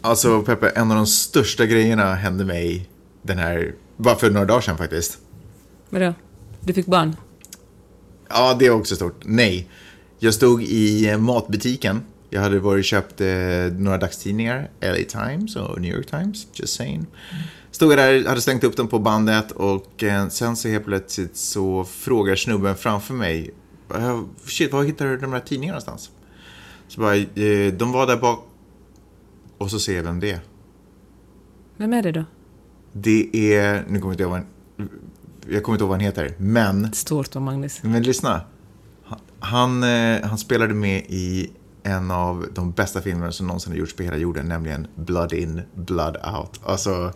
Alltså Peppe, en av de största grejerna hände mig den här, bara för några dagar sedan faktiskt. Vadå? Du fick barn? Ja, det är också stort. Nej. Jag stod i matbutiken. Jag hade varit och köpt eh, några dagstidningar, LA Times och New York Times, just saying. Stod jag där, hade stängt upp dem på bandet och eh, sen så helt plötsligt så frågar snubben framför mig, "Eh, shit, var hittar du de här tidningarna någonstans? Så bara, eh, de var där bak. Och så ser jag vem det är. Vem är det då? Det är, nu kommer jag inte ihåg vad han, jag kommer inte ihåg vad han heter, men Stort va, Magnus? Men lyssna. Han, eh, han spelade med i en av de bästa filmerna som någonsin har gjorts på hela jorden, nämligen Blood In, Blood Out. Alltså,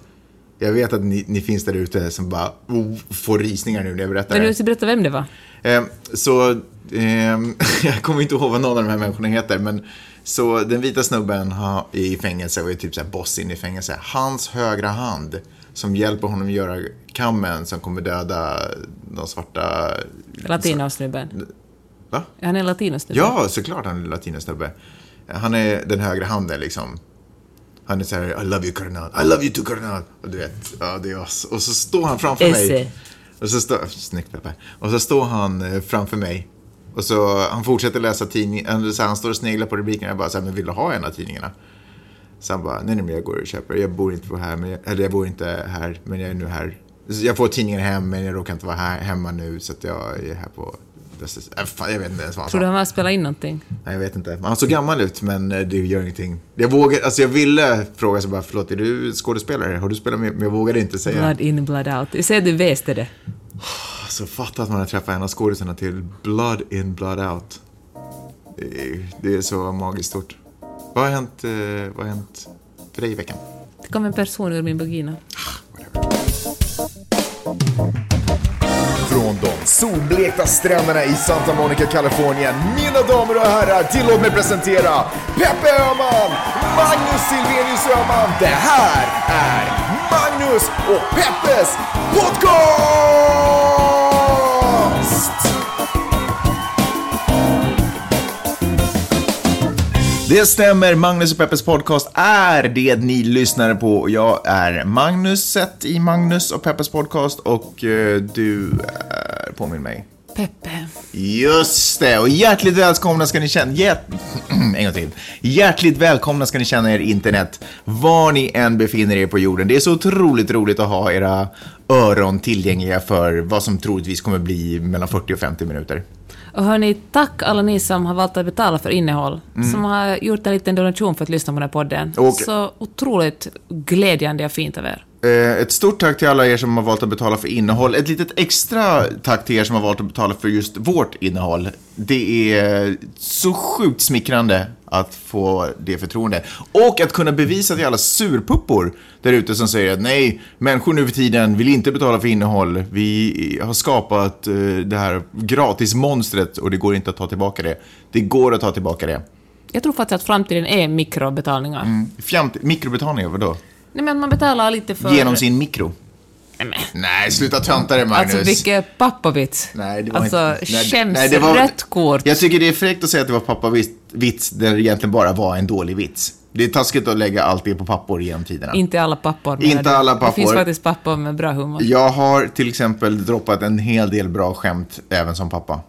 jag vet att ni, ni finns där ute som bara oh, får rysningar nu när jag berättar Men du måste berätta vem det var. Eh, så, ehm, jag kommer inte ihåg vad någon av de här människorna heter, men så den vita snubben i fängelse och är typ så här boss in i fängelse. Hans högra hand som hjälper honom att göra kammen som kommer döda de svarta... Latinosnubben. Va? Är han en latinosnubbe? Ja, såklart han är latinosnubbe. Han är den högra handen liksom. Han är så här, I love you Carnal, I love you too Carnal. Och du vet, ja det är oss. Och så står han framför mig. Och så står, snyggt Peppe. Och så står han eh, framför mig. Och så han fortsätter läsa tidningen, så han står och sneglar på rubrikerna. Jag bara så här, men vill du ha en av tidningarna? Så han bara, nej, nej men jag går och köper. Jag bor inte på här, men jag, eller jag bor inte här, men jag är nu här. Jag får tidningen hem, men jag råkar inte vara här, hemma nu, så att jag är här på... Äh, fan, jag vet inte ens vad han Tror du han har spelat in någonting? Nej, jag vet inte. Han såg gammal ut, men eh, det gör ingenting. Jag vågar, alltså jag ville fråga så bara, förlåt, är du skådespelare? Har du spelat med? Men jag vågade inte säga. Blood in, blood out. Säg att du väste det. Alltså fatta att man har träffat en av skådisarna till Blood in, Blood out. Det är, det är så magiskt stort. Vad har hänt, eh, vad har hänt för dig i veckan? Det kom en person ur min vagina. Från de solblekta stränderna i Santa Monica, Kalifornien. Mina damer och herrar, tillåt mig presentera Peppe Öhman, Magnus Silvenius Öhman. Det här är Magnus och Peppes podcast! Det stämmer, Magnus och Peppes podcast är det ni lyssnar på. Jag är Magnus, sett i Magnus och Peppes podcast och eh, du är, påminn mig. Peppe. Just det, och hjärtligt välkomna ska ni känna, hjärt... en gång till. Hjärtligt välkomna ska ni känna er internet, var ni än befinner er på jorden. Det är så otroligt roligt att ha era öron tillgängliga för vad som troligtvis kommer bli mellan 40 och 50 minuter. Och hörni, tack alla ni som har valt att betala för innehåll. Mm. Som har gjort en liten donation för att lyssna på den här podden. Och- Så otroligt glädjande och fint av er. Eh, Ett stort tack till alla er som har valt att betala för innehåll. Ett litet extra tack till er som har valt att betala för just vårt innehåll. Det är så sjukt smickrande att få det förtroendet. Och att kunna bevisa till alla surpuppor där ute som säger att nej, människor nu för tiden vill inte betala för innehåll. Vi har skapat eh, det här gratismonstret och det går inte att ta tillbaka det. Det går att ta tillbaka det. Jag tror faktiskt att framtiden är mikrobetalningar. Mm. Fjamt, mikrobetalningar, vadå? Nej men man betalar lite för... Genom sin mikro? Nej, sluta tönta det Magnus. Alltså vilket pappavits. Nej, det var alltså inte... nej, nej, det var- rött kort. Jag tycker det är fräckt att säga att det var pappavits där det egentligen bara var en dålig vits. Det är taskigt att lägga allt det på pappor genom tiderna. Inte alla pappor. Inte alla Det pappor. finns faktiskt pappor med bra humor. Jag har till exempel droppat en hel del bra skämt även som pappa.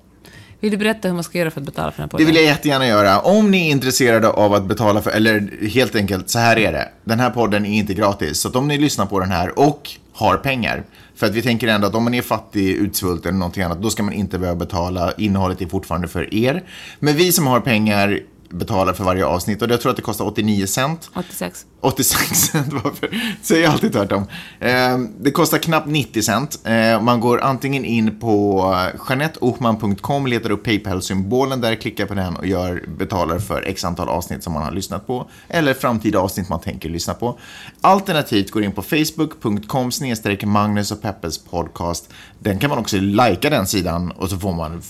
Vill du berätta hur man ska göra för att betala för den här Det podden? vill jag jättegärna göra. Om ni är intresserade av att betala för, eller helt enkelt, så här är det. Den här podden är inte gratis, så att om ni lyssnar på den här och har pengar, för att vi tänker ändå att om man är fattig, utsvulten eller någonting annat, då ska man inte behöva betala. Innehållet är fortfarande för er. Men vi som har pengar betalar för varje avsnitt och jag tror att det kostar 89 cent. 86. 86 cent, varför säger jag alltid tvärtom? Eh, det kostar knappt 90 cent. Eh, man går antingen in på janetteohman.com, letar upp Paypal-symbolen där, klickar på den och gör betalar för x antal avsnitt som man har lyssnat på, eller framtida avsnitt man tänker lyssna på. Alternativt går in på facebook.com snedstreck Magnus och Peppes podcast. Den kan man också likea den sidan och så får man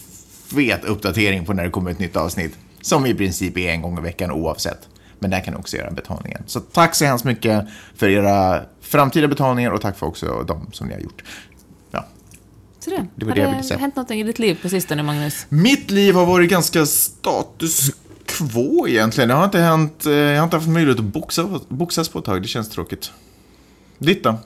fet uppdatering på när det kommer ett nytt avsnitt. Som i princip är en gång i veckan oavsett. Men där kan du också göra betalningen. Så tack så hemskt mycket för era framtida betalningar och tack för också de som ni har gjort. Ja. Så det, Det var har det jag det ville säga. hänt någonting i ditt liv på sistone, Magnus? Mitt liv har varit ganska status två egentligen. Det har inte hänt, eh, jag har inte haft möjlighet att boxa, boxas på ett tag. Det känns tråkigt. Ditt då?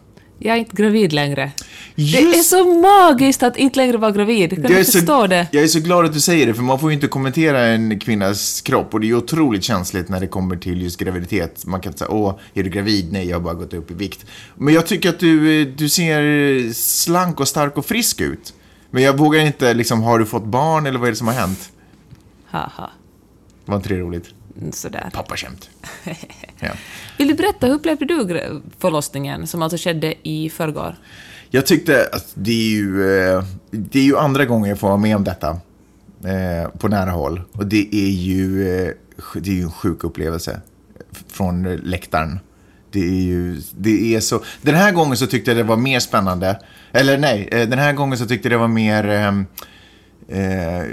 Jag är inte gravid längre. Det Just- är så magiskt att inte längre vara gravid. Kan Jag du är, så, förstå det? jag är så glad att du säger det, för man får ju inte kommentera en kvinnas kropp. Och det är otroligt känsligt när det kommer till just graviditet. Man kan inte säga, åh, är du gravid? Nej, jag har bara gått upp i vikt. Men jag tycker att du, eh, du ser slank och stark och frisk ut. Men jag vågar inte, liksom, har du fått barn eller vad är det som har hänt? Haha. Var inte det roligt? Sådär. Pappaskämt. Ja. Vill du berätta, hur upplevde du förlossningen som alltså skedde i förrgår? Jag tyckte att det är ju, eh, det är ju andra gången jag får vara med om detta. Eh, på nära håll. Och det är ju, eh, det är ju en sjuk upplevelse. Från läktaren. Det är ju, det är så. Den här gången så tyckte jag det var mer spännande. Eller nej, den här gången så tyckte jag det var mer eh, eh,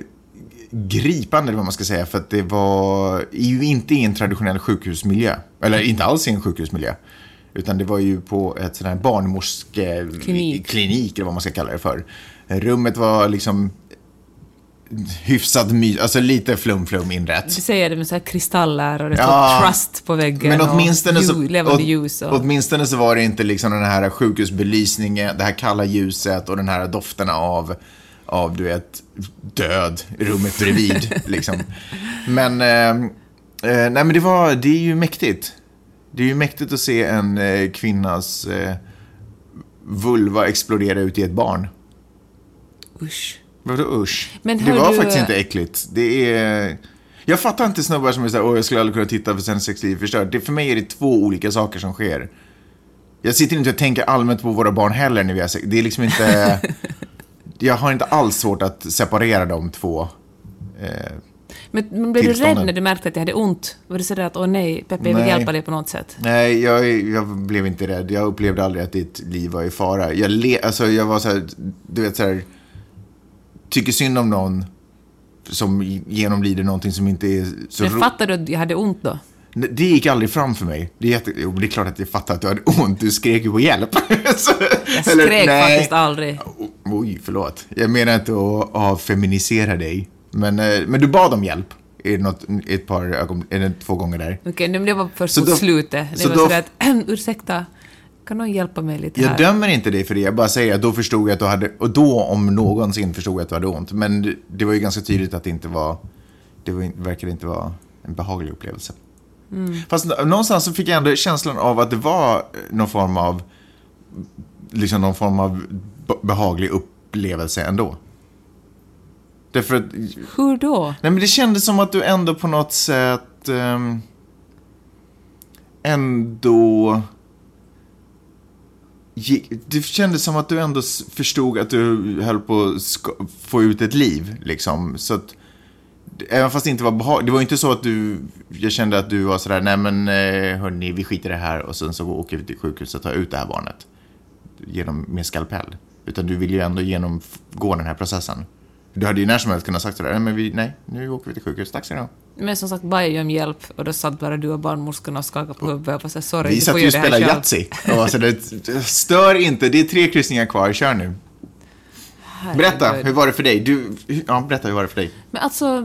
gripande, eller vad man ska säga. För att det var ju inte i en traditionell sjukhusmiljö. Eller inte alls i en sjukhusmiljö. Utan det var ju på ett sån här barnmorskeklinik, Klinik. eller vad man ska kalla det för. Rummet var liksom hyfsat my, alltså lite flum-flum inrätt. Du säger det med så här kristaller och det står Ja, trust på väggen Men åtminstone och så, ljus, levande åt- ljus. Och, åtminstone så var det inte liksom den här sjukhusbelysningen, det här kalla ljuset och den här dofterna av, av du vet, död i rummet bredvid. liksom. Men, eh, eh, nej men det var, det är ju mäktigt. Det är ju mäktigt att se en eh, kvinnas eh, vulva explodera ut i ett barn. usch. Vadå usch? Men det var du- faktiskt inte äckligt. Det är... Jag fattar inte snubbar som är såhär, åh jag skulle aldrig kunna titta för sen sex liv förstört. Det, för mig är det två olika saker som sker. Jag sitter inte och tänker allmänt på våra barn heller när vi har sex. Det är liksom inte... jag har inte alls svårt att separera de två. Eh, Men, men blev du rädd när du märkte att jag hade ont? Var det sådär att åh nej, Peppe, jag vill hjälpa dig på något sätt? nej, jag, jag blev inte rädd. Jag upplevde aldrig att ditt liv var i fara. Jag, le, alltså, jag var så här, du vet så här, tycker synd om någon som genomlider någonting som inte är så Men ro- fattade du att jag hade ont då? Det gick aldrig fram för mig. Det är, jätte... jo, det är klart att jag fattar att du hade ont. Du skrek ju på hjälp. Så- Jag eller, skrek nej. faktiskt aldrig. Oj, förlåt. Jag menar inte att avfeminisera dig. Men, eh, men du bad om hjälp. I något, ett par ögon, eller två gånger där. Okej, men det var först Så mot då- slutet. Det så var då- sådär att, ursäkta, kan någon hjälpa mig lite Jag här? dömer inte dig för det. Jag bara säger att då förstod jag att du hade, och då om någonsin förstod jag att du hade ont. Men det- det var ju ganska tydligt att det inte var, det var, inte- verkade inte vara en behaglig upplevelse. Fast någonstans så fick jag ändå känslan av att det var någon form av, liksom någon form av be- behaglig upplevelse ändå. Därför att, Hur då? nej men det kändes som att du ändå på något sätt ehm, ändå gick, det kändes som att du ändå förstod att du höll på att få ut ett liv, liksom. Så att, även fast det inte var behagligt, det var ju inte så att du, jag kände att du var sådär, nej men eh, hörni, vi skiter i det här och sen så åker vi till sjukhuset och tar ut det här barnet. Genom, med skalpell. Utan du vill ju ändå genomgå den här processen. Du hade ju när som helst kunnat sagt sådär, nej men vi, nej, nu åker vi till sjukhus, tack så du ha. Men som sagt, bad jag om hjälp och då satt bara du och barnmorskan och skakade på huvudet och var såhär, sorry, Vi satt ju och spelade. Yatzy. Och så det, stör inte, det är tre kryssningar kvar, kör nu. Berätta, Herregud. hur var det för dig? Du, ja, berätta, hur var det för dig? Men alltså,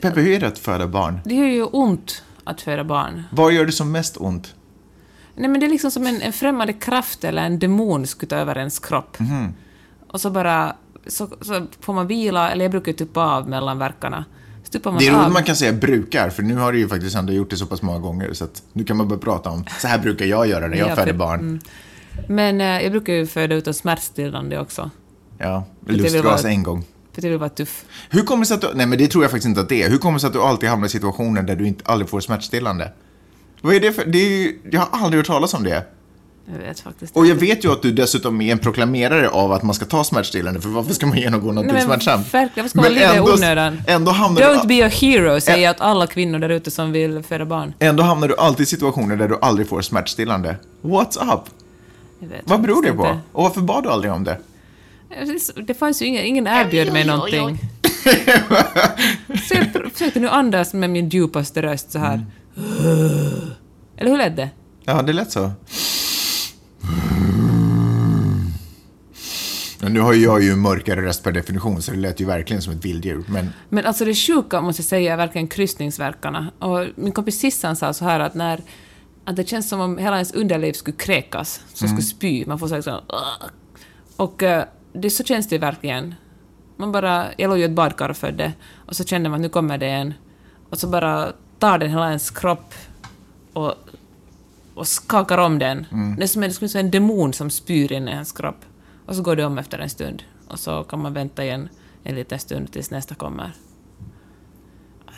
Peppe, hur är det att föda barn? det gör ju ont att föda barn. Vad gör det som mest ont? Nej men det är liksom som en, en främmande kraft eller en demon skulle ta över ens kropp. Mhm. Och så bara, så, så får man vila, eller jag brukar tuppa av mellan verkarna. Det är av. roligt man kan säga brukar, för nu har du ju faktiskt ändå gjort det så pass många gånger, så att nu kan man börja prata om, så här brukar jag göra när jag Ja, föder barn. mm. Men eh, jag brukar ju föda utan smärtstillande också. Ja, lustgas en gång. För att jag vill vara tuff. Hur kommer det sig att du, nej men det tror jag faktiskt inte att det är. Hur kommer det sig att du alltid hamnar i situationer där du inte, aldrig får smärtstillande? Vad är det för, det är ju, jag har aldrig hört talas om det. Jag vet faktiskt Och jag vet ju att du dessutom är en proklamerare av att man ska ta smärtstillande, för varför ska man genomgå något Nej, men smärtsamt? verkligen, varför ska man lida i onödan? ändå hamnar, Don't du, be a hero, säger jag åt alla kvinnor där ute som vill föda barn. ändå hamnar du alltid i situationer där du aldrig får smärtstillande. What's up? Jag vet Vad beror det på? inte. Och varför bad du aldrig om det? Det fanns ju ingen, ingen erbjöd mig någonting. Så jag försökte nu andas med min djupaste röst så här. Eller hur lät det? Ja, det lät så. Men nu har jag ju mörkare röst per definition, så det lät ju verkligen som ett vilddjur. Men Men alltså det sjuka, måste jag säga, är verkligen kryssningsverkarna. Och min kompis Sissan sa så här att när att det känns som om hela ens underliv skulle kräkas, som skulle spy. Man får så här liksom... Och eh, det, så känns det verkligen. Man bara... Jag låg ju ett badkar och födde, och så kände man att nu kommer det en. Och så bara tar den hela ens kropp och, och skakar om den. Det är som, det som en demon som spyr in i ens kropp. Och så går det om efter en stund. Och så kan man vänta igen en liten stund tills nästa kommer.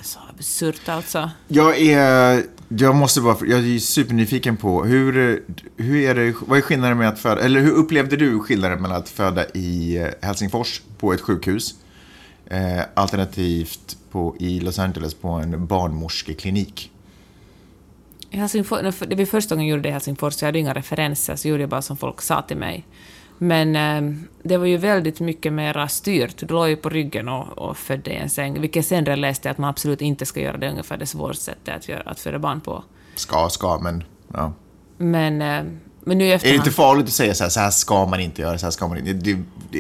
Så absurt alltså. jag är... Jag måste bara... Jag är supernyfiken på hur... Hur är det... Vad är skillnaden med att föda... Eller hur upplevde du skillnaden mellan att föda i Helsingfors på ett sjukhus eh, alternativt på, i Los Angeles på en barnmorskeklinik? Helsingfors, det var första gången jag gjorde det i Helsingfors, så jag hade inga referenser, så gjorde jag bara som folk sa till mig. Men eh, det var ju väldigt mycket mera styrt. Du låg ju på ryggen och, och födde i en säng, vilket senare läste jag att man absolut inte ska göra det ungefär det svåraste sättet att, göra, att föda barn på. Ska, ska, men... Ja. Men, eh, men nu i Är det inte farligt att säga så här, så här ska man inte göra, så här ska man inte... Det,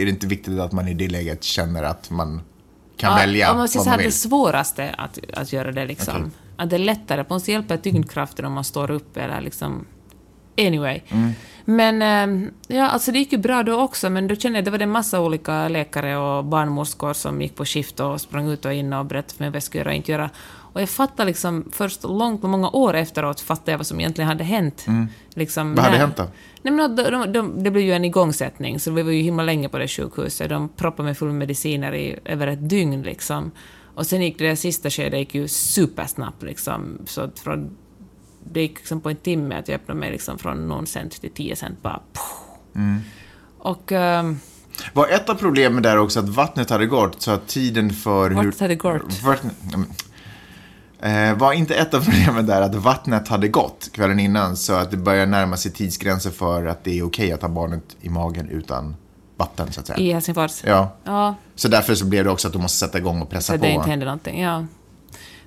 är det inte viktigt att man i det läget känner att man kan välja om man säger vad man vill? det svåraste att, att göra det liksom. Okej. Att det är lättare, på sätt hjälper tyngdkraften om man står upp eller liksom... Anyway. Mm. Men eh, ja, alltså det gick ju bra då också, men då kände jag att det var en massa olika läkare och barnmorskor som gick på skift och sprang ut och in och berättade för mig vad jag skulle göra och inte göra. Och jag fattade liksom, först långt, många år efteråt, fattade jag vad som egentligen hade hänt. Liksom, Mm. Vad hade när- hänt då? Nej, men de, de, de, det blev ju en igångsättning, så vi var ju himla länge på det sjukhuset. De proppade mig full med mediciner i över ett dygn. Liksom. Och sen gick det där sista skedet gick ju supersnabbt. Liksom. Så att från, det gick liksom på en timme att jag öppnade mig liksom från någon cent till 10 cent. Bara, Mm. Och ehm, Var ett av problemen där också att vattnet hade gått, så att tiden för hur... Vart hade gått? Vattnet, eh, var inte ett av problemen där att vattnet hade gått kvällen innan, så att det börjar närma sig tidsgränser för att det är okej att ha barnet i magen utan vatten, så att säga? i Helsingfors. Ja. Ja, Så därför så blev det också att du måste sätta igång och så pressa att på. det inte hände någonting. Ja.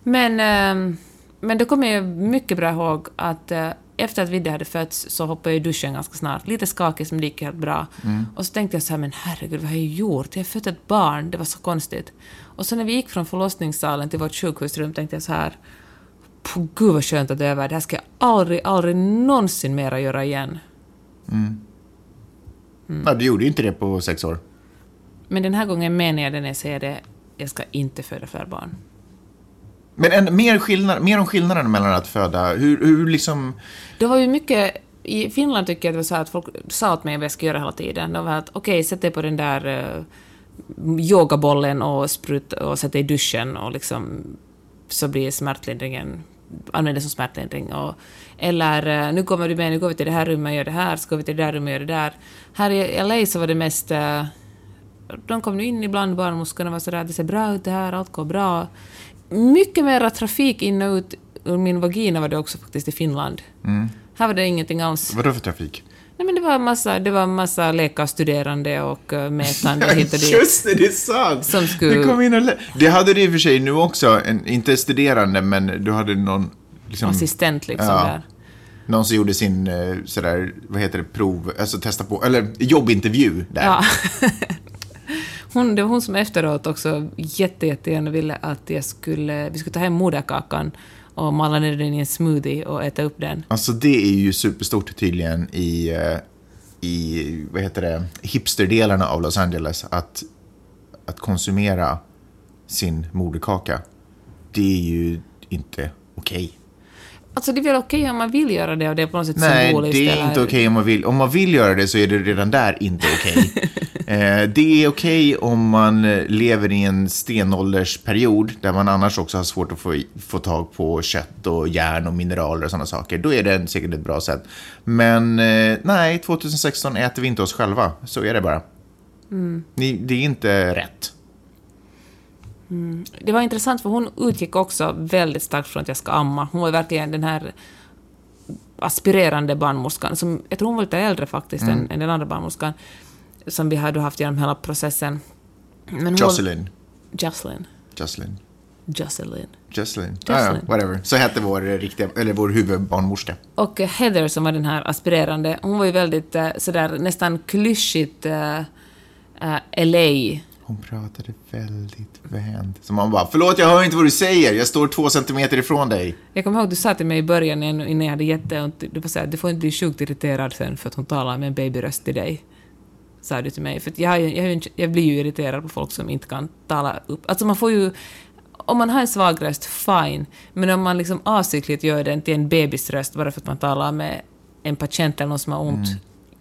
Men, ehm, men då kommer jag mycket bra ihåg att eh, efter att Vidde hade fötts så hoppade jag i duschen ganska snart. Lite skakig, som det gick helt bra. Och så tänkte jag så här, men herregud, vad har jag gjort? Jag har fött ett barn, det var så konstigt. Och så när vi gick från förlossningssalen till vårt sjukhusrum tänkte jag så här, "Puh, gud vad skönt att det är över. Det här ska jag aldrig, aldrig någonsin mera göra igen. Nej, du gjorde ju inte det på sex år. Men den här gången menar jag det när jag säger det, jag ska inte föda fler barn. Men en, mer, skillnad, mer om skillnaden mellan att föda, hur, hur liksom... Det var ju mycket... I Finland tycker jag att det var så här att folk sa åt mig vad jag skulle göra hela tiden. De var att okej, sätt dig på den där uh, yogabollen och, sprut, och sätt dig i duschen och liksom så blir smärtlindringen använd det som smärtlindring. Och, eller eh, nu kommer du med, nu går vi till det här rummet och gör det här, så går vi till det där rummet och gör det där. Här i LA så var det mest... uh, de kom nu in ibland, barnmorskorna var sådär, det ser bra ut det här, allt går bra. Mycket mera trafik in och ut ur min vagina var det också faktiskt i Finland. Här var det ingenting alls. Vadå för trafik? Nej men det var en massa, det var en massa läkarstuderande och uh, mätande hit och dit. Just det, det är sant! Som skulle- Du kom in och det hade du i och för sig nu också, en, inte studerande, men du hade någon... Liksom, Assistent liksom Ja. där. Någon som gjorde sin, eh, sådär, vad heter det, prov, alltså testa på, eller jobbintervju där. Ja. Hon, det var hon som efteråt också jätte, jättegärna ville att jag skulle, vi skulle ta hem moderkakan och mala ner den i en smoothie och äta upp den. Alltså det är ju superstort tydligen i, eh, i vad heter det, hipsterdelarna av Los Angeles att, att konsumera sin moderkaka. Det är ju inte okej. Alltså det är väl okej om man vill göra det och det är på något sätt Nej, symboliskt. det är inte okej om man vill. Om man vill göra det så är det redan där inte okej. eh, det är okej om man lever i en stenåldersperiod där man annars också har svårt att få, få tag på kött och järn och mineraler och sådana saker. Då är det säkert ett bra sätt. Men eh, nej, 2016 äter vi inte oss själva. Så är det bara. Ni, det är inte rätt. Det var intressant för hon utgick också väldigt starkt från att jag ska amma. Hon var verkligen den här aspirerande barnmorskan, som, jag tror hon var lite äldre faktiskt än, än den andra barnmorskan, som vi hade haft genom hela processen. Men Jocelyn. Jocelyn. Jocelyn. Jocelyn. Jocelyn. Ah, ja, whatever. Så hette vår, eh, riktiga, eller vår huvudbarnmorska. Och eh, Heather som var den här aspirerande, hon var ju väldigt eh, sådär nästan klyschigt eh, äh, LA. Hon pratade väldigt vänt. Så man bara, förlåt jag hör inte vad du säger, jag står två centimeter ifrån dig. Jag kommer ihåg du sa till mig i början innan jag hade jätteont, du var såhär, du får inte bli sjukt irriterad sen för att hon talar med en babyröst till dig. Sa du till mig. För jag, jag, jag blir ju irriterad på folk som inte kan tala upp. Alltså man får ju... Om man har en svag röst, fine. Men om man liksom avsiktligt gör den till en bebisröst bara för att man talar med en patient eller någon som har ont.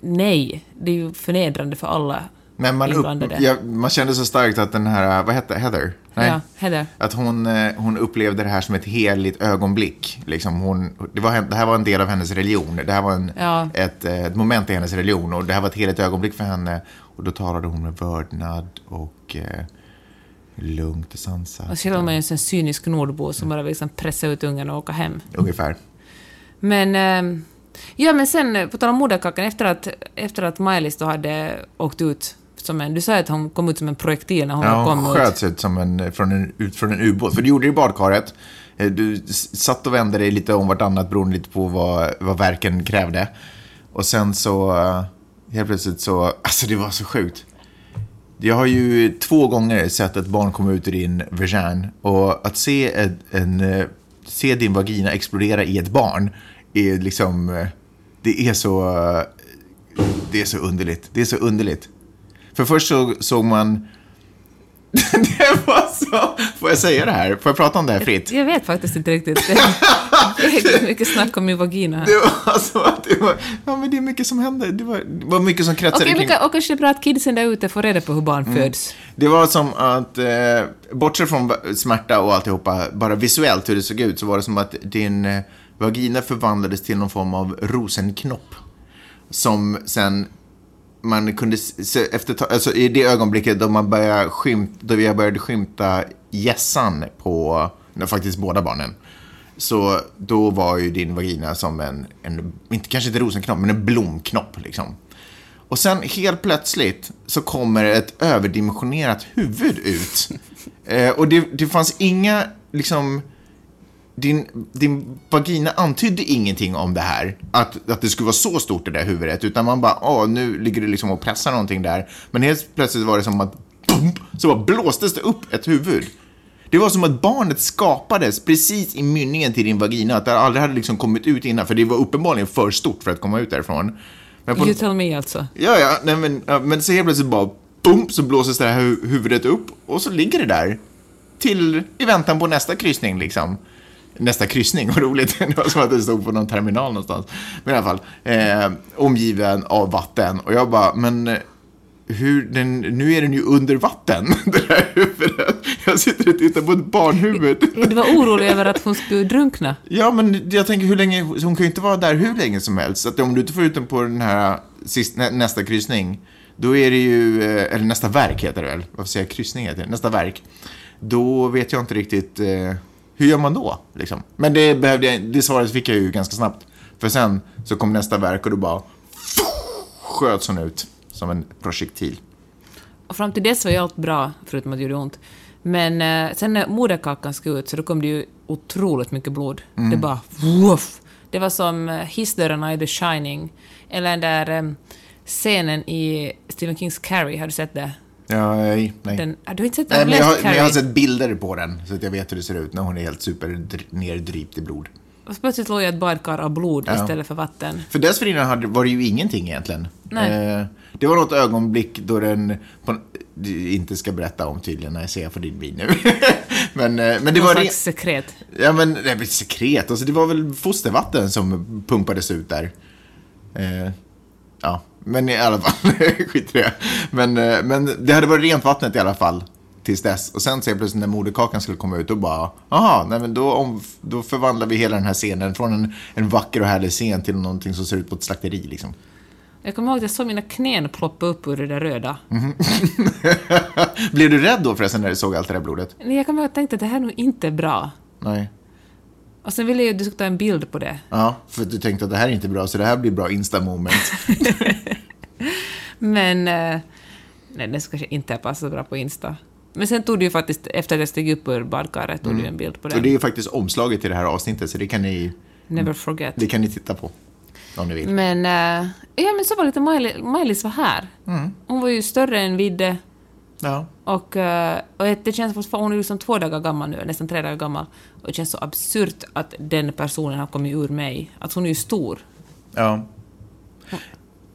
Nej, det är ju förnedrande för alla Men man, upp, ja, man kände så starkt att den här, vad hette Heather? Ja, Heather. Att hon, eh, hon upplevde det här som ett heligt ögonblick. Liksom hon, det, var, det här var en del av hennes religion. Det här var en, Ja. ett, eh, ett moment i hennes religion. Och det här var ett heligt ögonblick för henne. Och då talade hon med vördnad och eh, lugnt och sansat. Och själv är man ju en cynisk nordbo som bara vill liksom pressa ut ungen och åka hem. Ungefär. Men, ehm, ja, men sen eh, på tal om moderkakan, efter att, efter att Maj-Lis då hade åkt ut som en... Du sa att hon kom ut som en projektil när hon Ja, kom hon ut. sköts ut som en, från en, ut från en ubåt. För du gjorde det i badkaret. Eh, Du satt och vände dig lite om vartannat beroende lite på vad, vad verken krävde. Och sen så, eh, helt plötsligt så, alltså det var så sjukt. Jag har ju två gånger sett ett barn komma ut ur din vagin och att se, en, en, eh, se din vagina explodera i ett barn är liksom, det är så, det är så underligt. Det är så underligt. För först så såg man, det var så, får jag säga det här? Får jag prata om det här fritt? Jag vet faktiskt inte riktigt. Det är mycket snack om min vagina här. Det var så att det var, ja men det är mycket som händer. Det var, det var mycket som kretsade Okej, kring. ka- och kanske det är bra att kidsen där ute får reda på hur barn Mm. föds. Det var som att, eh, bortsett från smärta och alltihopa, bara visuellt hur det såg ut, så var det som att din eh, vagina förvandlades till någon form av rosenknopp. Som sen man kunde se efter, alltså i det ögonblicket då man började skymta, då jag började skymta gässan på, nej, faktiskt båda barnen. Så då var ju din vagina som en, en inte, kanske inte rosenknopp, men en blomknopp liksom. Och sen helt plötsligt så kommer ett överdimensionerat huvud ut. Eh, och det, det fanns inga, liksom, din, din vagina antydde ingenting om det här. Att, att det skulle vara så stort det där huvudet. Utan man bara, åh, nu ligger det liksom och pressar någonting där. Men helt plötsligt var det som att, boom, så bara blåstes det upp ett huvud. Det var som att barnet skapades precis i mynningen till din vagina. Att det aldrig hade liksom kommit ut innan. För det var uppenbarligen för stort för att komma ut därifrån. Men på, You tell me alltså. Ja, ja, nej, men, ja, men så helt plötsligt bara boom, så blåses det här hu- huvudet upp och så ligger det där. Till i väntan på nästa kryssning liksom. Nästa kryssning, vad roligt. Det var som att det stod på någon terminal någonstans. Men i alla fall, eh, omgiven av vatten. Och jag bara, men eh, hur, den, nu är den ju under vatten, det där huvudet. Jag sitter och tittar på ett barnhuvud. Du var orolig över att hon skulle drunkna. Ja, men jag tänker hur länge, hon kan ju inte vara där hur länge som helst. Så att om du inte får ut den på den här sist, nä, nästa kryssning, då är det ju, eh, eller nästa verk heter det väl? Varför säger jag kryssning heter det? Nästa verk. Då vet jag inte riktigt, eh, hur gör man då? Liksom. Men det, behövde jag, det svaret fick jag ju ganska snabbt. För sen så kom nästa verk och då bara sköts hon ut som en projektil. Och fram till dess var ju allt bra, förutom att det gjorde ont. Men eh, sen när moderkakan skulle ut så då kom det ju otroligt mycket blod. Mm. Det bara woof. Det var som eh, hissdörrarna i The Shining. Eller den där eh, scenen i Stephen Kings Carrie, har du sett det? Ja, nej. nej. Den, har du inte sett Nej, men jag, har, men jag har sett bilder på den, så att jag vet hur det ser ut när hon är helt super dr- neddrypt i blod. Och plötsligt låg jag ett badkar av blod Ja. istället för vatten. För dessförinnan hade, var det ju ingenting egentligen. Nej. Eh, det var något ögonblick då den, på, inte ska berätta om tydligen när jag ser på din vin nu. men, eh, men det Någon var... slags Re, sekret. ja men, det är sekret, alltså det var väl fostervatten som pumpades ut där. Eh, ja, men i alla fall, skit i det. Men, eh, men det hade varit rent vattnet i alla fall. Tills dess. Och sen så plötsligt när moderkakan skulle komma ut, då bara, aha, nej men då, om, då förvandlar vi hela den här scenen från en, en vacker och härlig scen till någonting som ser ut på ett slakteri liksom. Jag kommer ihåg att jag såg mina knän ploppa upp ur det där röda. Mm. Blev du rädd då förresten när du såg allt det där blodet? Nej, Jag kommer ihåg att jag tänkte att det här är nog inte bra. Nej. Och sen ville jag du skulle ta en bild på det. Ja, för du tänkte att det här är inte bra, så det här blir bra insta-moment. Men... Eh, nej, det skulle kanske inte ha passat bra på Insta. Men sen tog du ju faktiskt, efter jag steg upp ur badkaret, tog du ju en bild på Och det. det är faktiskt omslaget till det här avsnittet, så det kan ni, Never forget. det kan ni titta på. om ni vill. Men, eh, ja, men så var lite Miley, Miley's var här. Mm. Hon var ju större än Vidde. Ja. Och, eh, och det känns fortfarande, hon är liksom två dagar gammal nu, nästan tre dagar gammal. Och det känns så absurt att den personen har kommit ur mig. Att hon är ju stor. Ja.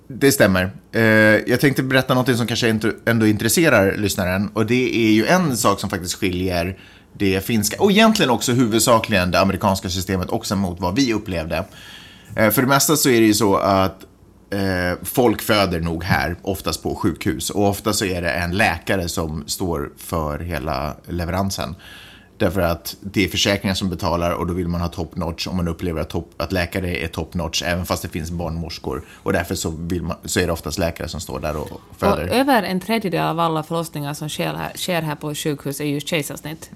Det stämmer. Eh, jag tänkte berätta något som kanske ändå intresserar lyssnaren. Och det är ju en sak som faktiskt skiljer det finska, och egentligen också huvudsakligen det amerikanska systemet också mot vad vi upplevde. Eh, för det mesta så är det ju så att eh, folk föder nog här, oftast på sjukhus. Och ofta så är det en läkare som står för hela leveransen. Därför att det är försäkringar som betalar och då vill man ha top notch om man upplever att, top, att läkare är top notch även fast det finns barnmorskor. Och därför så, man, så är det oftast läkare som står där och Och föder. över en tredjedel av alla förlossningar som sker här, sker här på sjukhus är ju kejsarsnitt.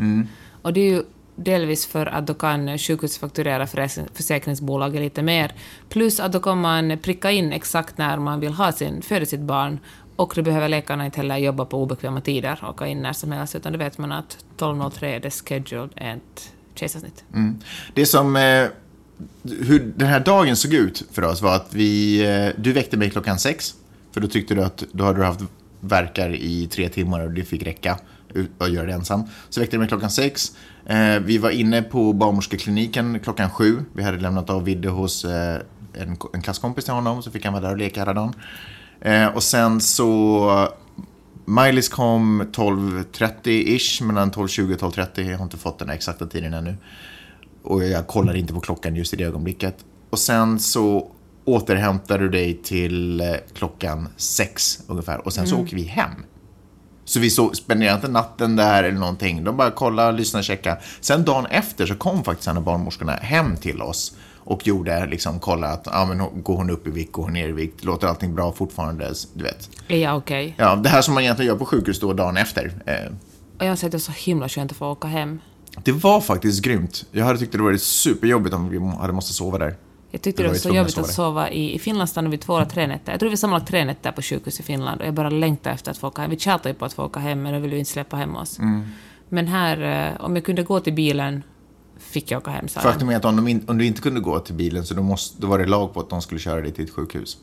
Och det är ju delvis för att då kan sjukhus fakturera försäkringsbolaget lite mer. Plus att då kan man pricka in exakt när man vill ha sin, föda sitt barn. Och då behöver läkarna inte heller jobba på obekväma tider och åka in när som helst, utan då vet man att 12.03 är det scheduled ett kejsarsnitt. Mm. Det som, eh, hur den här dagen såg ut för oss var att vi, eh, du väckte mig klockan sex. För då tyckte du att då hade du haft verkar i tre timmar och det fick räcka att göra det ensam. Så väckte du mig klockan sex. Eh, vi var inne på barnmorskekliniken klockan sju. Vi hade lämnat av Vidde hos eh, en, en klasskompis till honom, så fick han vara där och leka hela dagen. Eh, och sen så Miley's kom 12.30-ish, mellan 12.20 och 12.30. Jag har inte fått den exakta tiden ännu. Och jag kollar inte på klockan just i det ögonblicket. Och sen så återhämtar du dig till eh, klockan sex ungefär. Och sen så åker vi hem. Så vi så, spenderade inte natten där eller någonting. De bara kolla, lyssna, checka. Sen dagen efter så kom faktiskt en av barnmorskorna hem till oss. Och gjorde liksom, kolla att, ja men hon- går hon upp i vikt, går hon ner i vikt, låter allting bra fortfarande, du vet. Jag okej? Ja, det här som man egentligen gör på sjukhus då dagen efter. Eh, Och jag har sett det så himla skönt att få åka hem. det var faktiskt grymt. Jag hade tyckt det varit superjobbigt om vi hade måste sova där. Jag tyckte Då det var vi så jobbigt att sova i, i Finland stannade vi två eller tre nätter. Jag tror vi sammanlagt tre nätter på sjukhus i Finland och jag bara längtade efter att få åka hem. Vi tjatade ju på att få åka hem men de ville ju inte släppa hem oss. Mm. Men här, eh, om jag kunde gå till bilen fick jag åka hem, sa. Faktum är att om, in, om du inte kunde gå till bilen så då, måste, då var det lag på att de skulle köra dig till ett sjukhus.